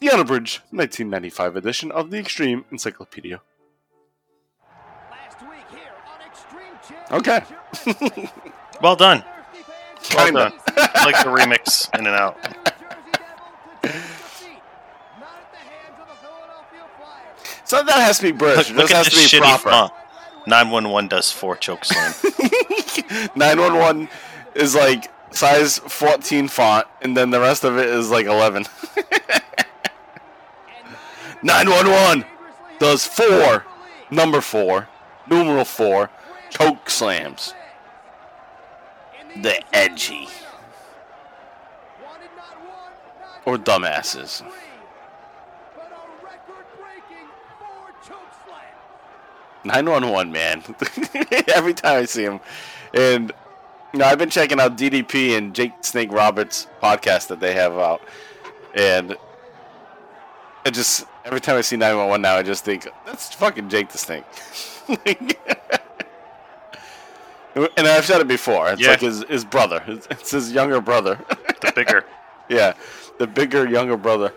the unabridged 1995 edition of the Extreme Encyclopedia. Last week here on Extreme Okay. Well done. Well Kinda. done. I like the remix in and out. So that has to be British. Look, look this has to be proper. font. 911 does four choke slam. 911 is like size 14 font, and then the rest of it is like 11. 911 does four, number four, numeral four, choke slams. The edgy. Or dumbasses. 911, man. Every time I see him. And, you know, I've been checking out DDP and Jake Snake Roberts podcast that they have out. And it just, every time I see 911 now, I just think, that's fucking Jake the Snake. and I've said it before. It's Yeah. like his, his brother. It's, it's his younger brother. the bigger. yeah, the bigger, younger brother.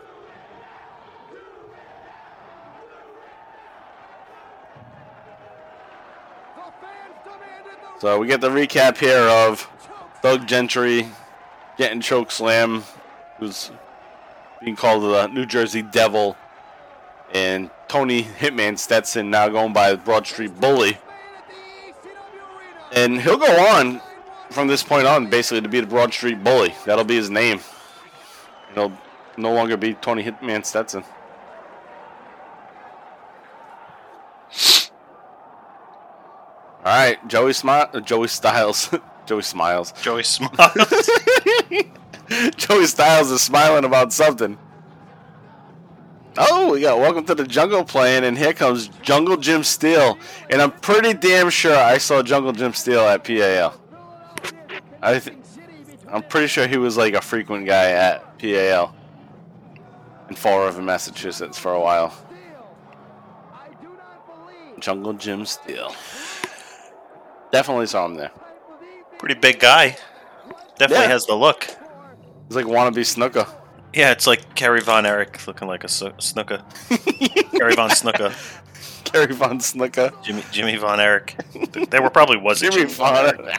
So we get the recap here of Doug Gentry getting choke slam, who's being called the New Jersey Devil, and Tony Hitman Stetson now going by Broad Street Bully. And he'll go on from this point on basically to be the Broad Street Bully. That'll be his name. He'll no longer be Tony Hitman Stetson. All right, Joey Smi- Joey Styles, Joey Smiles, Joey Smiles. Joey Styles is smiling about something. Oh, we got Welcome to the Jungle playing, and here comes Jungle Jim Steele. And I'm pretty damn sure I saw Jungle Jim Steele at PAL. I th- I'm pretty sure he was like a frequent guy at PAL in Fall River, Massachusetts for a while. Jungle Jim Steele. Definitely saw him there. Pretty big guy. Definitely Yeah. has the look. He's like wannabe Snuka. Yeah, it's like Kerry Von Erich looking like a Snuka. Kerry Von Snuka. Kerry Von Snuka. Jimmy Jimmy Von Erich. There were probably was a Jimmy Von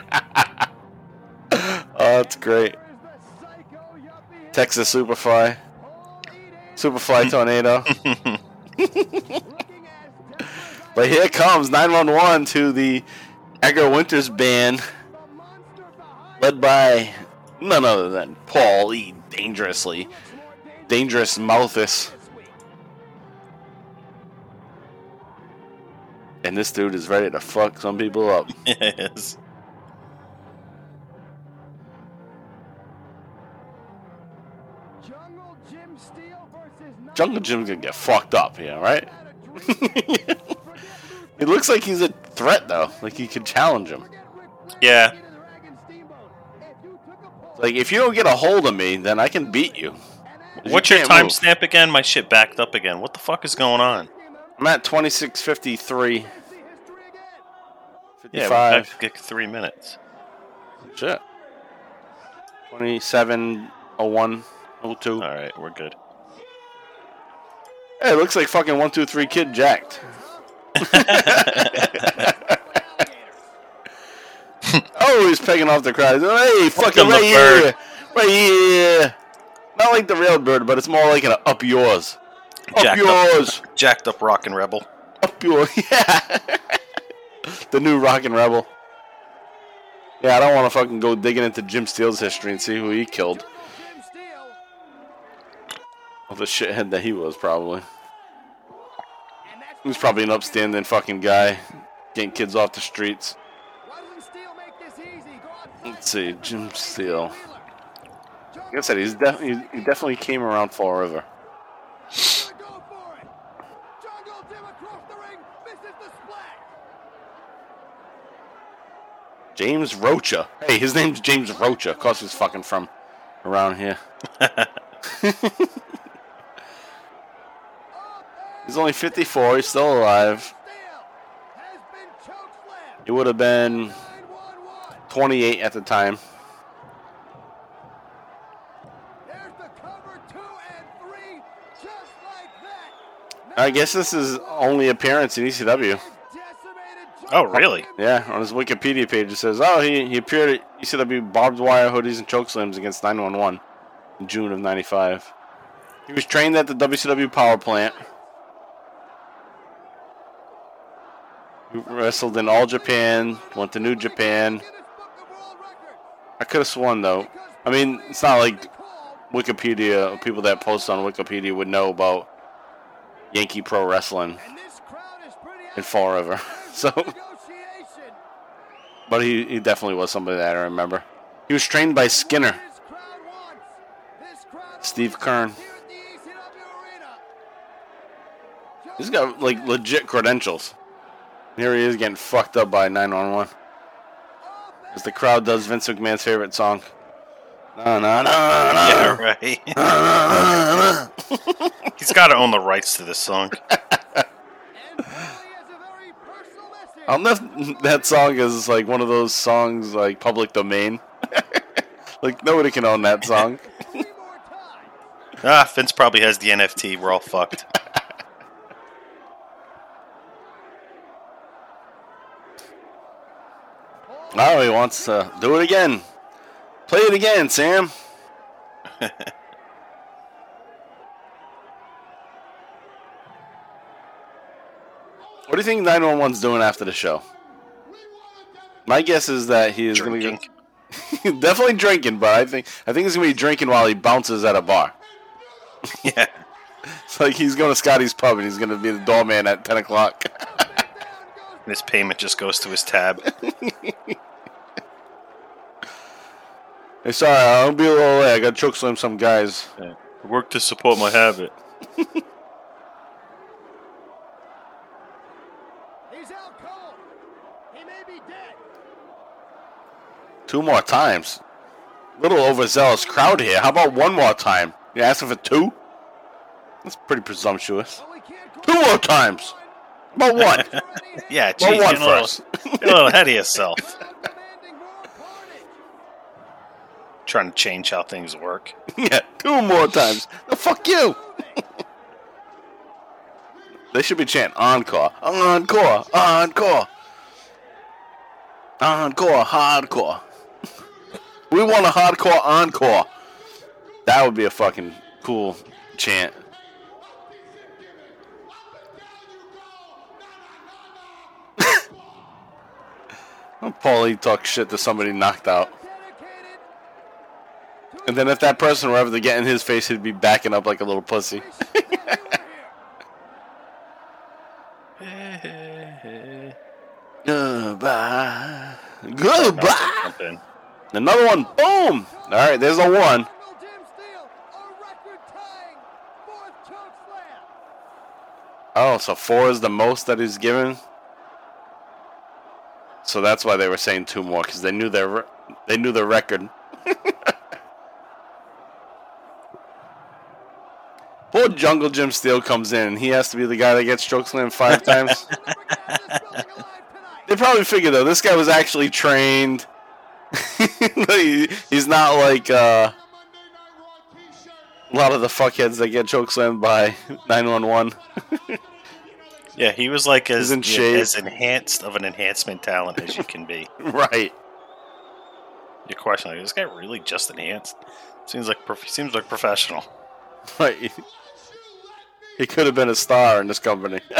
oh, that's great. Texas Superfly. Superfly hmm. Tornado. but here comes 911 to the Edgar Winters band, led by none other than Paul E. Dangerously. Dangerous Mouthus. And this dude is ready to fuck some people up. yes. Jungle Jim's gonna get fucked up here, right? he looks like he's a threat though. Like he could challenge him. Yeah. Like if you don't get a hold of me, then I can beat you. You What's your can't move. timestamp again? My shit backed up again. What the fuck is going on? I'm at 2653. Yeah, we're 55. back three minutes. Shit. 2701 02. All right, we're good. Hey, it looks like fucking 123 Kid jacked. oh, he's pegging off the crowd. Hey, fucking right here. bird. Right here. Not like the real bird, but it's more like an up yours. Up Jacked yours. up, jacked up rockin' rebel. Up yours. Yeah. the new Rockin' Rebel. Yeah, I don't want to fucking go digging into Jim Steele's history and see who he killed. Well, the shithead that he was, probably. He was probably an upstanding fucking guy, getting kids off the streets. Let's see, Jim Steele. Like I said, he's def- he, he definitely came around Fall River. James Rocha. Hey, his name's James Rocha. Of course, he's fucking from around here. he's only 54. He's still alive. He would have been 28 at the time. I guess this is only appearance in ECW. Oh, really? Yeah, on his Wikipedia page it says, "Oh, he, he appeared at ECW barbed wire hoodies and chokeslams against 911 in June of '95. He was trained at the WCW power plant. Wrestled in All Japan, went to New Japan. I could have sworn though. I mean, it's not like Wikipedia people that post on Wikipedia would know about Yankee Pro Wrestling in Fall River. so, but he, he definitely was somebody that I remember. He was trained by Skinner, Steve Keirn. He's got like legit credentials. Here he is getting fucked up by 911. As the crowd does Vince McMahon's favorite song. No, no, no, Yeah, right. He's got to own the rights to this song. I don't that song is like one of those songs like public domain. like nobody can own that song. Ah, Vince probably has the NFT. We're all fucked. Oh, he wants to do it again. Play it again, Sam. what do you think 911's doing after the show? My guess is that he is going to get definitely drinking, but I think I think he's going to be drinking while he bounces at a bar. yeah. It's like he's going to Scotty's pub and he's going to be the doorman at 10 o'clock. This payment just goes to his tab. Hey, sorry, I'll be a little late. I got to choke slam some guys. Work to support my habit. Two more times. Little overzealous crowd here. How about one more time? You asking for two? That's pretty presumptuous. Two more times. About one? yeah, Well, geez, one you're a little- first. you're a little ahead of yourself. Trying to change how things work. yeah, two more times. No, fuck you. they should be chanting encore, encore, encore, encore, hardcore. we want a hardcore encore. That would be a fucking cool chant. Paulie talk shit to somebody knocked out. And then if that person were ever to get in his face, he'd be backing up like a little pussy. Goodbye. Goodbye. Another one. Boom. All right, there's a one. Oh, so four is the most that he's given. So that's why they were saying two more because they knew their they knew their record. Poor Jungle Jim Steele comes in and he has to be the guy that gets chokeslammed five times. they probably figured though this guy was actually trained. He- He's not like uh, a lot of the fuckheads that get chokeslammed by 911. Yeah, he was like as, in yeah, as enhanced of an enhancement talent as you can be. right. Your question, like, is this guy really just enhanced? Seems like prof- seems like professional. Right. He could have been a star in this company.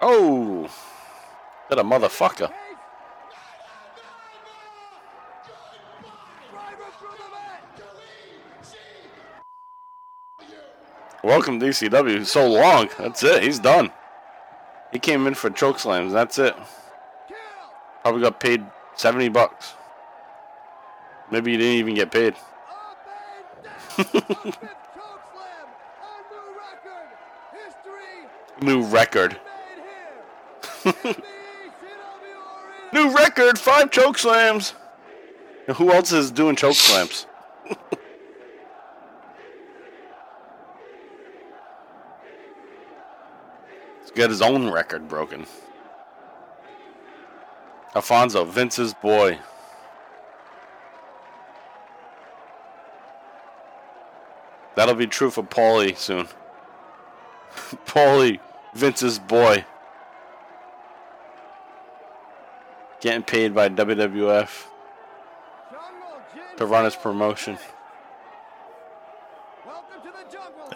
oh. That a motherfucker. Welcome ECW. So long. That's it. He's done. He came in for choke slams. That's it. Probably got paid 70 bucks. Maybe you didn't even get paid. New record. New record, five choke slams. And who else is doing choke slams? He's got his own record broken. Alfonso, Vince's boy. That'll be true for Paulie soon. Paulie, Vince's boy. Getting paid by WWF to run his promotion.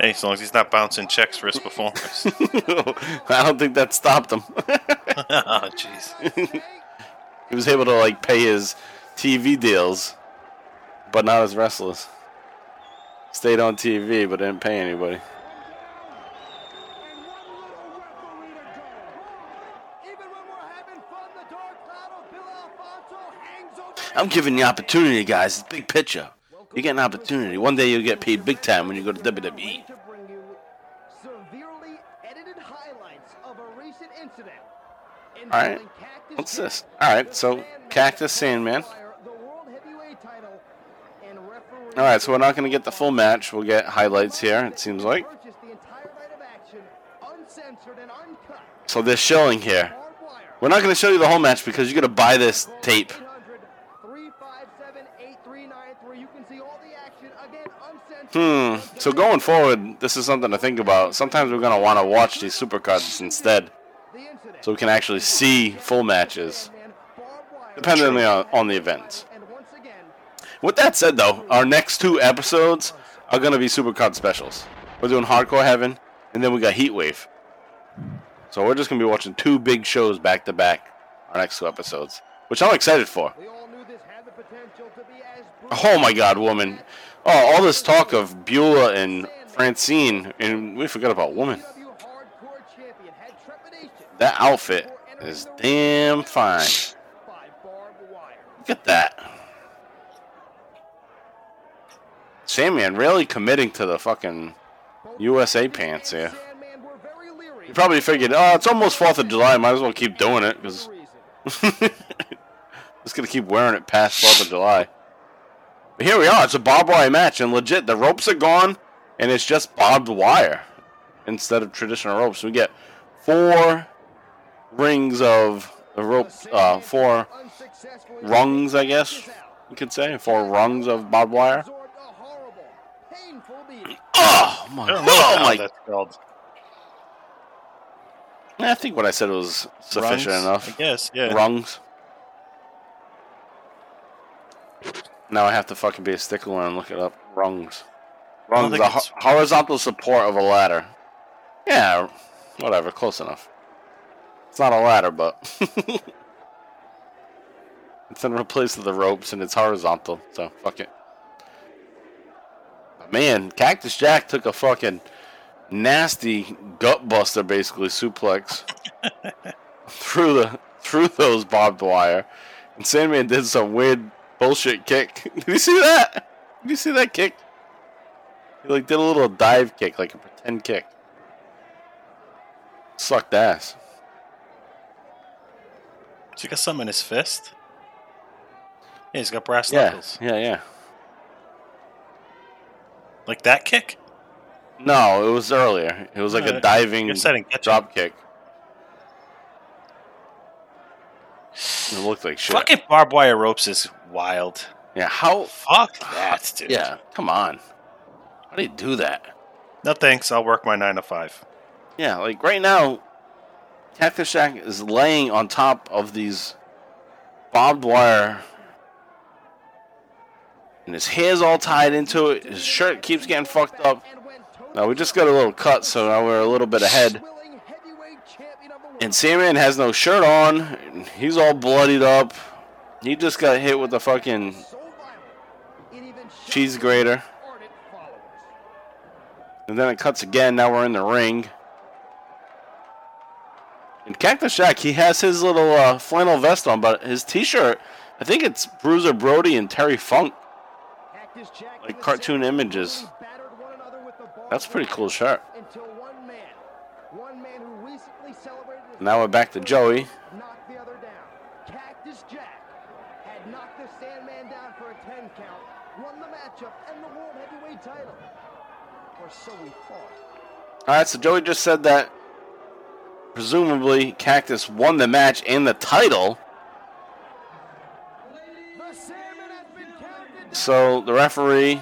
Hey, as long as he's not bouncing checks for his performance. I don't think that stopped him. oh, jeez. he was able to like pay his TV deals, but not his wrestlers. Stayed on TV, but didn't pay anybody. I'm giving you opportunity, guys. It's big picture. You get an opportunity. One day you'll get paid big time when you go to. WWE. Severely edited highlights of a recent incident. All right. What's this? All right. So Cactus Sandman. All right. So we're not going to get the full match. We'll get highlights here. It seems like. So they're showing here. We're not going to show you the whole match because you got to buy this tape. Hmm. So going forward, this is something to think about. Sometimes we're going to want to watch these supercards instead, so we can actually see full matches, depending on, on the events. With that said, though, our next two episodes are going to be supercard specials. We're doing Hardcore Heaven, and then we got Heatwave. So we're just going to be watching two big shows back to back. Our next two episodes, which I'm excited for. Oh my God, woman! Oh, all this talk of Beulah and Francine, and we forgot about woman. That outfit is damn fine. Look at that. Sandman really committing to the fucking USA pants here. You probably figured, oh, it's almost 4th of July, might as well keep doing it, because... Just gonna keep wearing it past 4th of July. But here we are. It's a barbed wire match, and legit, the ropes are gone, and it's just barbed wire instead of traditional ropes. We get four rings of the rope, uh, four rungs, I guess you could say, four rungs of barbed wire. Oh my! Oh my! that's called. I think what I said was sufficient Rungs, enough. I guess, yeah. Rungs. Now I have to fucking be a stickler and look it up. Rungs. Rungs, the ho- horizontal support of a ladder. Yeah, whatever, close enough. It's not a ladder, but it's in place of the ropes and it's horizontal, so fuck it. Man, Cactus Jack took a fucking nasty gut buster, basically suplex through the through those barbed wire, and Sandman did some weird bullshit kick. Did you see that? Did you see that kick? He like did a little dive kick, like a pretend kick. Sucked ass. So he got something in his fist? Yeah, he's got brass Yeah, knuckles. yeah, yeah. Like that kick? No, it was earlier. It was like a Uh, diving I didn't catch drop kick. It looked like shit. Fucking barbed wire ropes is wild. Yeah, how? Fuck that, dude. Yeah, come on. How do you do that? No thanks. I'll work my nine to five. Yeah, like right now, Cactus Jack is laying on top of these barbed wire, and his hair's all tied into it. His shirt keeps getting fucked up. Now we just got a little cut, so now we're a little bit ahead. And Sandman has no shirt on. He's all bloodied up. He just got hit with a fucking cheese grater. And then it cuts again. Now we're in the ring. And Cactus Jack, he has his little uh, flannel vest on, but his T-shirt, I think it's Bruiser Brody and Terry Funk, like cartoon images. That's a pretty cool shirt. Now we're back to Joey. Cactus Jack had knocked the Sandman down for a 10 count, won the matchup, and the World Heavyweight title. Or so we thought. All right, so Joey just said that presumably Cactus won the match and the title. So the referee.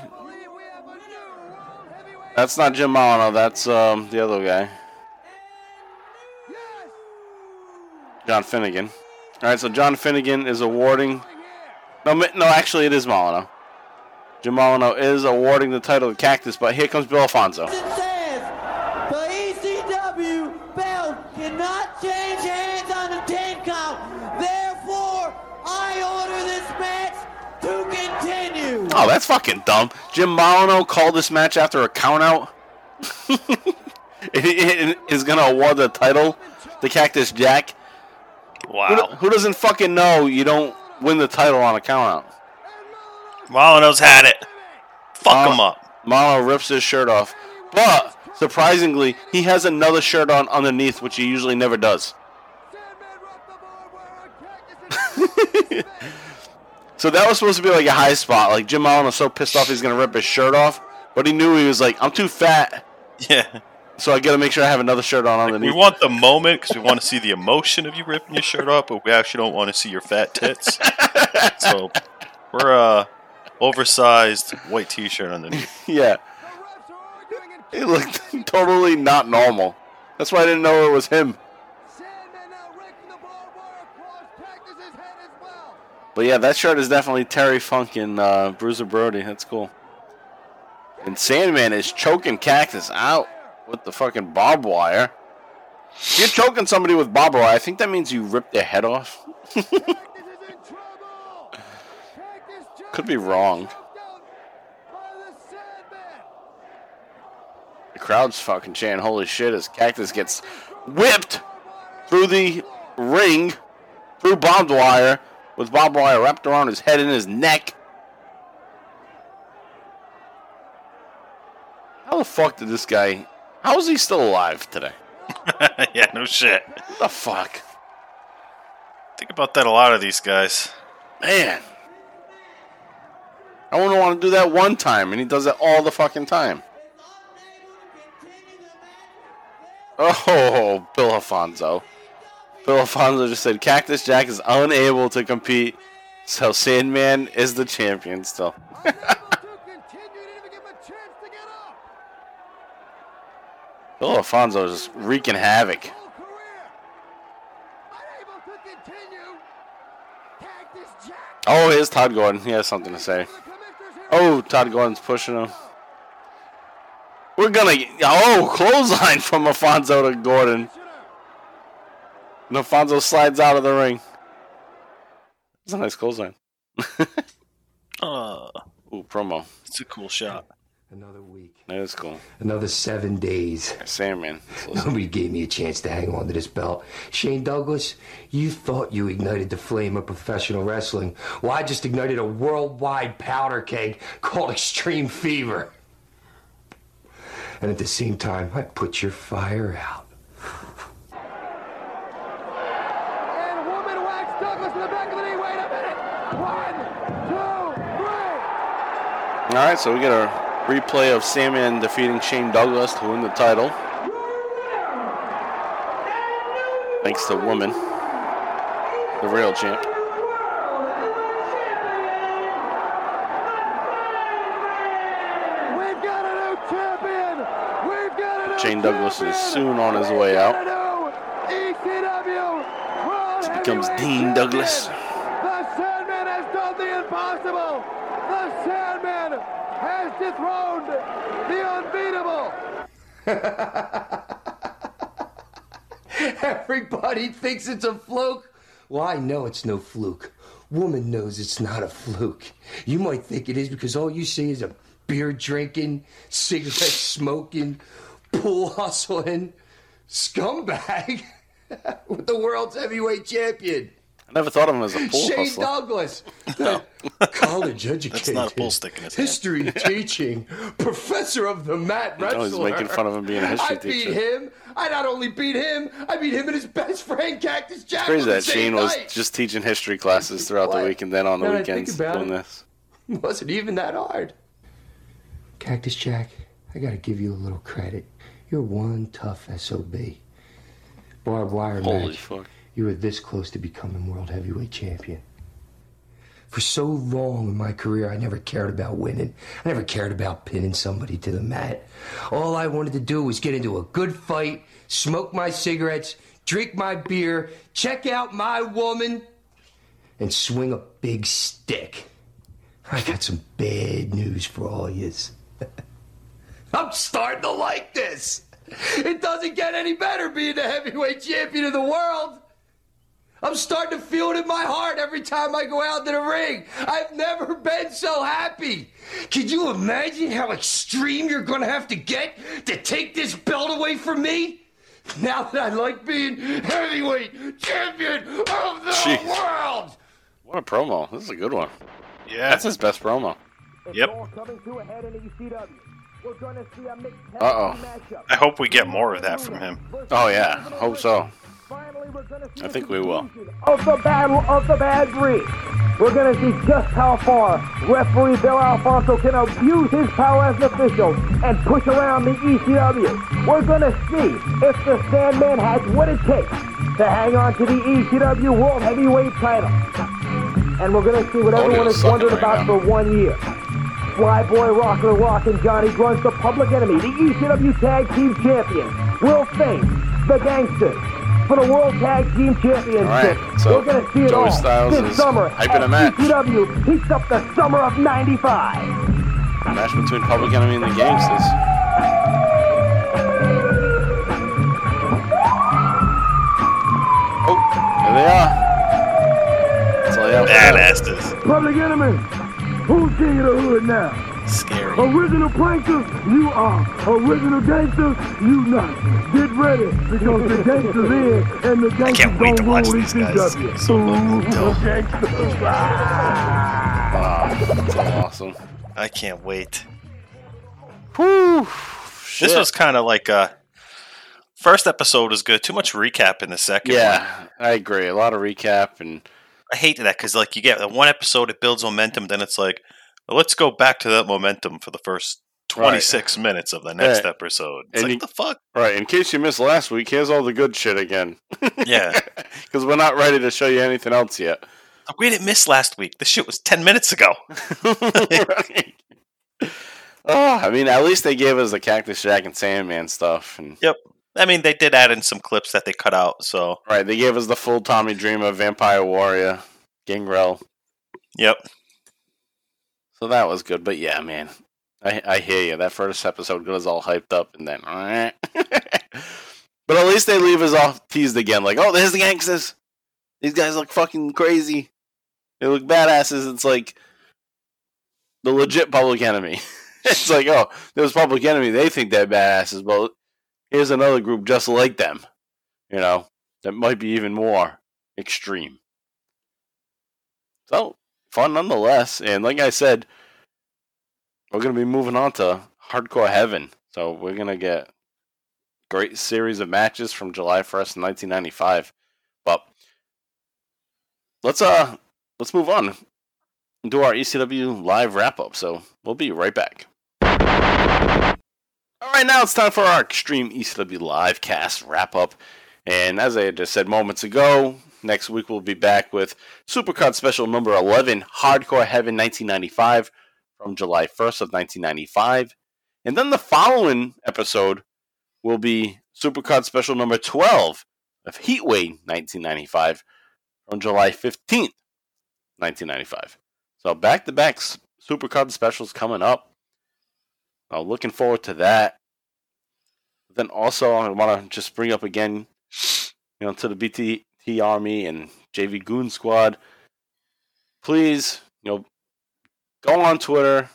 That's not Jim Molineaux. That's um, the other guy. John Finnegan. All right, so John Finnegan is awarding. No, no, actually, it is Molineaux. Jim Molineaux is awarding the title to Cactus, but here comes Bill Alfonso. Continue. Oh, that's fucking dumb. Jim Molineaux called this match after a countout. is going to award the title to Cactus Jack. Wow. Who, who doesn't fucking know you don't win the title on a countout? Molineaux's had it. Fuck him up. Molineaux rips his shirt off. But, surprisingly, he has another shirt on underneath, which he usually never does. so that was supposed to be like a high spot. Like Jim Allen was so pissed off he's gonna rip his shirt off, but he knew he was like, I'm too fat, Yeah. so I gotta make sure I have another shirt on underneath. We want the moment because we want to see the emotion of you ripping your shirt off, but we actually don't want to see your fat tits. so we're uh oversized white t-shirt underneath. yeah, It looked totally not normal. That's why I didn't know it was him. But yeah, that shirt is definitely Terry Funk and uh, Bruiser Brody. That's cool. And Sandman is choking Cactus out with the fucking barbed wire. If you're choking somebody with barbed wire, I think that means you ripped their head off. Could be wrong. The crowd's fucking chanting holy shit as Cactus gets whipped through the ring, through barbed wire, with barbed wire wrapped around his head and his neck. How the fuck did this guy. How is he still alive today? yeah, no shit. What the fuck? Think about that. A lot of these guys. Man. I wouldn't want to do that one time, and he does it all the fucking time. Oh, Bill Alfonso. Bill Alfonso just said Cactus Jack is unable to compete, so Sandman is the champion still. Bill Alfonso is wreaking havoc. Oh, here's Tod Gordon. He has something to say. Oh, Tod Gordon's pushing him. We're gonna oh clothesline from Alfonso to Gordon. And Alfonso slides out of the ring. It's a nice clothesline. Uh, Ooh, promo. it's a cool shot. Another week. That is cool. Another seven days. Sandman. Nobody gave me a chance to hang on to this belt. Shane Douglas, you thought you ignited the flame of professional wrestling. Well, I just ignited a worldwide powder keg called Extreme Fever. And at the same time, I put your fire out. And woman whacks Douglas in the back of the knee. Wait a minute. One, two, three. All right, so we get a replay of Sandman defeating Shane Douglas to win the title. Thanks to Woman, the real champ. We've got a new champion. We've got a new Shane Douglas is soon on his way out. This becomes Dean Douglas. The Sandman has done the impossible. The Sandman has dethroned the unbeatable. Everybody thinks it's a fluke. Well, I know it's no fluke. Woman knows it's not a fluke. You might think it is because all you see is a beer drinking, cigarette smoking, pool hustling scumbag with the world's heavyweight champion. I never thought of him as a pool Shane hustler. Douglas, college educated, That's not a bull stick in his hand. history teaching, professor of the mat I wrestler. was making fun of him being a history I beat him. I not only beat him, I beat him and his best friend Cactus Jack. Crazy on the that Shane was just teaching history classes throughout the week and then on the Now weekends doing it. this. It wasn't even that hard. Cactus Jack, I gotta give you a little credit. You're one tough SOB. Barbed wire Holy match. fuck. You were this close to becoming world heavyweight champion. For so long in my career, I never cared about winning. I never cared about pinning somebody to the mat. All I wanted to do was get into a good fight, smoke my cigarettes, drink my beer, check out my woman, and swing a big stick. I got some bad news for all yous. I'm starting to like this. It doesn't get any better being the heavyweight champion of the world. I'm starting to feel it in my heart every time I go out to the ring. I've never been so happy. Can you imagine how extreme you're going to have to get to take this belt away from me? Now that I like being heavyweight champion of the Jeez. world. What a promo. This is a good one. Yeah. That's his best promo. Yep. Uh oh. I hope we get more of that from him. Oh yeah. Hope so. I think we will. of the battle of the bad breed. We're going to see just how far referee Bill Alfonso can abuse his power as an official and push around the ECW. We're going to see if the Sandman has what it takes to hang on to the ECW World Heavyweight title. And we're going to see what everyone has wondered right about now. for one year. Flyboy Rocco Rock and Johnny Grunge, the public enemy, the ECW Tag Team Champions, will face the Gangstas for the World Tag Team Championship. Alright, so We're going to see it Joey all Styles this is summer hyping as a match. ECW heats up the summer of 95. Match between Public Enemy and the Gangstas. Oh, there they are. That's all you have to know. Badasses. Public enemy, who's king of the hood now? Scary. Original pranksters, you are. Original gangsters, you not. Get ready, because the Gangstas in, and the Gangstas can't wait to watch rule these guys. ECW. So Ooh, dope. Gangstas. Ah. That's awesome. I can't wait. Whew. This Shit. was kind of like a first episode was good. Too much recap in the second one. Yeah, I agree. A lot of recap and I hate that because like you get one episode, it builds momentum, then it's like, well, let's go back to that momentum for the first twenty six minutes of the next Yeah. episode. It's And like you- the fuck. right. In case you missed last week, here's all the good shit again. Yeah, Because we're not ready to show you anything else yet. we didn't miss last week. This shit was ten minutes ago. right. Oh, I mean, at least they gave us the Cactus Jack and Sandman stuff, and Yep. I mean, they did add in some clips that they cut out. So right, they gave us the full Tommy Dreamer, Vampire Warrior, Gangrel. yep. So that was good. But yeah, man, I I hear you. That first episode got us all hyped up, and then. but at least they leave us all teased again. Like, oh, there's the Gangstas. These guys look fucking crazy. They look badasses. It's like the legit Public Enemy. it's like, oh, there's Public Enemy. They think they're badasses, but here's another group just like them. You know, that might be even more extreme. So fun nonetheless. And like I said, we're gonna be moving on to Hardcore Heaven. So we're gonna get great series of matches from July first, nineteen ninety five. But let's uh let's move on and do our ECW live wrap up. So we'll be right back. All right, now it's time for our Extreme ECW live cast wrap up. And as I just said moments ago, next week we'll be back with Supercard Special number 11, Hardcore Heaven 1995 from July 1st of 1995. And then the following episode will be Supercard Special number 12 of Heatwave 1995 from July 15th, 1995. So back to back Supercard specials coming up. I'm looking forward to that. Then also, I want to just bring up again, you know, to the Army and JV Goon Squad. Please, you know, go on Twitter,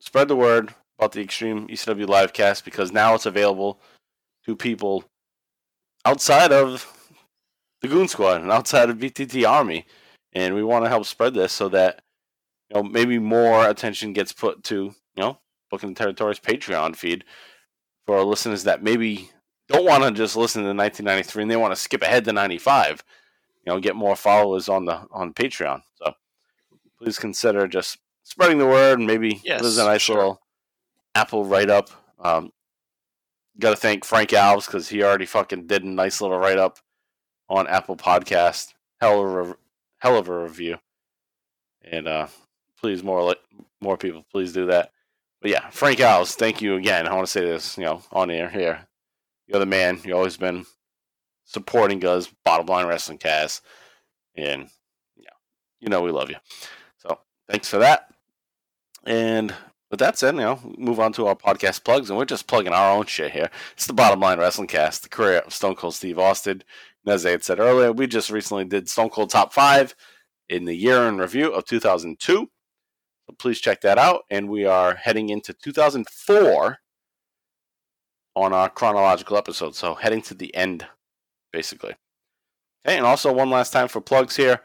spread the word about the Extreme ECW Livecast because now it's available to people outside of the Goon Squad and outside of BTT Army, and we want to help spread this so that you know maybe more attention gets put to you know Booking the Territories Patreon feed for our listeners that maybe don't want to just listen to 1993 and they want to skip ahead to 95. You know, get more followers on the on Patreon. So please consider just spreading the word and maybe Yes, there's a nice sure. little Apple write up. Um, Got to thank Frank Alves because he already fucking did a nice little write up on Apple Podcast. Hell of a hell of a review. And uh, please more more people please do that. But yeah, Frank Alves, thank you again. I want to say this, you know, on air here. You're the man. You've always been supporting us, Bottom Line Wrestling Cast, and yeah, you know we love you. So thanks for that. And with that said, you know, move on to our podcast plugs, and we're just plugging our own shit here. It's the Bottom Line Wrestling Cast, the career of Stone Cold Steve Austin. And as I had said earlier, we just recently did Stone Cold Top 5 in the year in review of 2002. So please check that out. And we are heading into 2004 on our chronological episode. So heading to the end, basically. Okay, and also one last time for plugs here.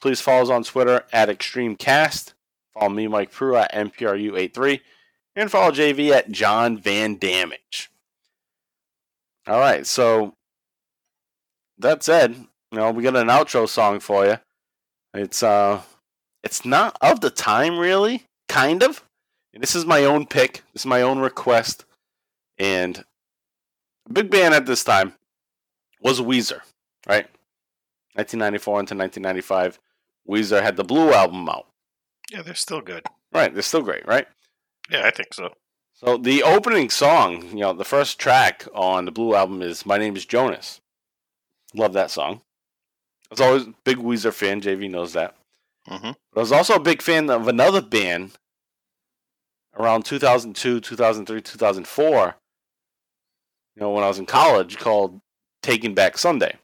Please follow us on Twitter at ExtremeCast. Follow me, Mike Pru, at MPRU83. And follow JV at John Van Damage. All right, so that said, you know, we got an outro song for you. It's uh it's not of the time really, kind of. And this is my own pick. This is my own request. And big band at this time was Weezer, right? 1994 into 1995. Weezer had the Blue album out. Yeah, they're still good. Right, they're still great, right? Yeah, I think so. So the opening song, you know, the first track on the Blue album is "My Name Is Jonas." Love that song. I was always a big Weezer fan. JV knows that. Mm-hmm. But I was also a big fan of another band around 2002, 2003, 2004. You know, when I was in college, called Taking Back Sunday.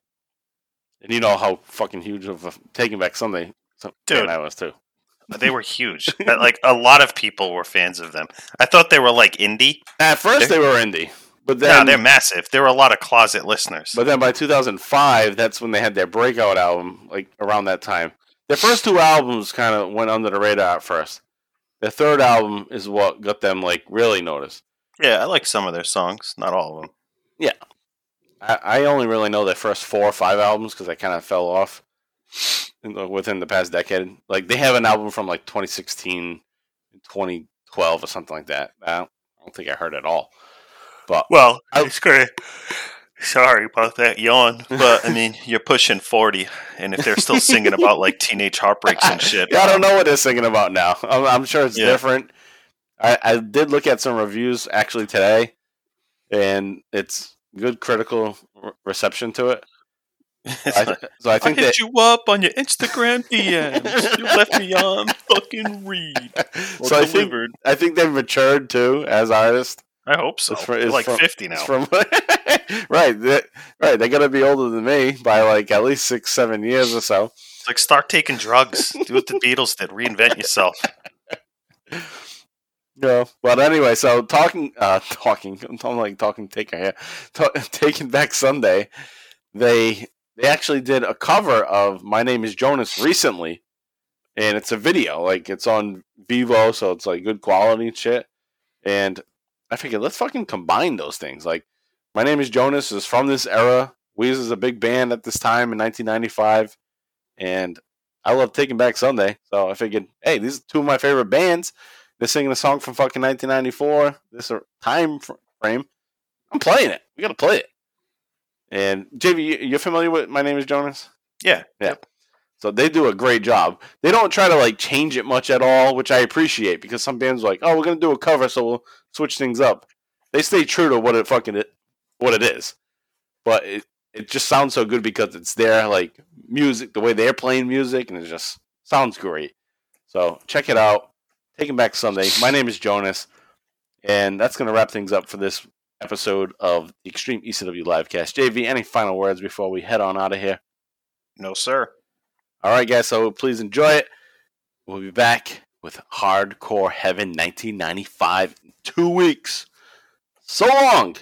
And you know how fucking huge of a Taking Back Sunday fan Dude. I was too. They were huge. Like a lot of people were fans of them. I thought they were like indie. At first, they were indie, but No, they're massive. There were a lot of closet listeners. But then by 2005, that's when they had their breakout album, like around that time. Their first two albums kind of went under the radar at first. Their third album is what got them like really noticed. Yeah, I like some of their songs, not all of them. Yeah, I, I only really know the first four or five albums because I kind of fell off in the, within the past decade. Like they have an album from like 2016, 2012, or something like that. I don't, I don't think I heard it all. But Well, it's great. Sorry about that yawn, but I mean, you're pushing 40, and if they're still singing about like teenage heartbreaks and shit, Yeah, I don't know what they're singing about now. I'm, I'm sure it's Yeah. different. I, I did look at some reviews actually today, and it's good critical re- reception to it. I, so I think I hit that you up on your Instagram DMs. you left me on fucking read. So I think. I think they've matured too as artists. I hope so. It's fr- They're it's like from- 50 now. From right, they, right. They're gonna be older than me by like at least six, seven years or so. It's like start taking drugs. Do what the Beatles did. Reinvent yourself. No, but anyway, so talking, uh, talking, I'm like talking taker here, Ta- taking back Sunday, they they actually did a cover of "My Name Is Jonas" recently, and it's a video, like it's on Vevo, so it's like good quality and shit. And I figured let's fucking combine those things. Like, "My Name Is Jonas" is from this era. Weezer is a big band at this time in 1995, and I love Taking Back Sunday, so I figured, hey, these are two of my favorite bands. They're singing a song from fucking 1994. This a time frame. I'm playing it. We got to play it. And JV, you- you're familiar with My Name Is Jonas? Yeah. Yeah. So they do a great job. They don't try to like change it much at all, which I appreciate because some bands are like, oh, we're gonna do a cover, so we'll switch things up. They stay true to what it fucking it, what it is, but it it just sounds so good because it's their like music, the way they're playing music, and it just sounds great. So check it out. Taking Back Sunday. My name is Jonas, and that's gonna wrap things up for this episode of the Extreme ECW Livecast. JV, any final words before we head on out of here? No, sir. All right, guys. So please enjoy it. We'll be back with Hardcore Heaven 1995 in two weeks. So long.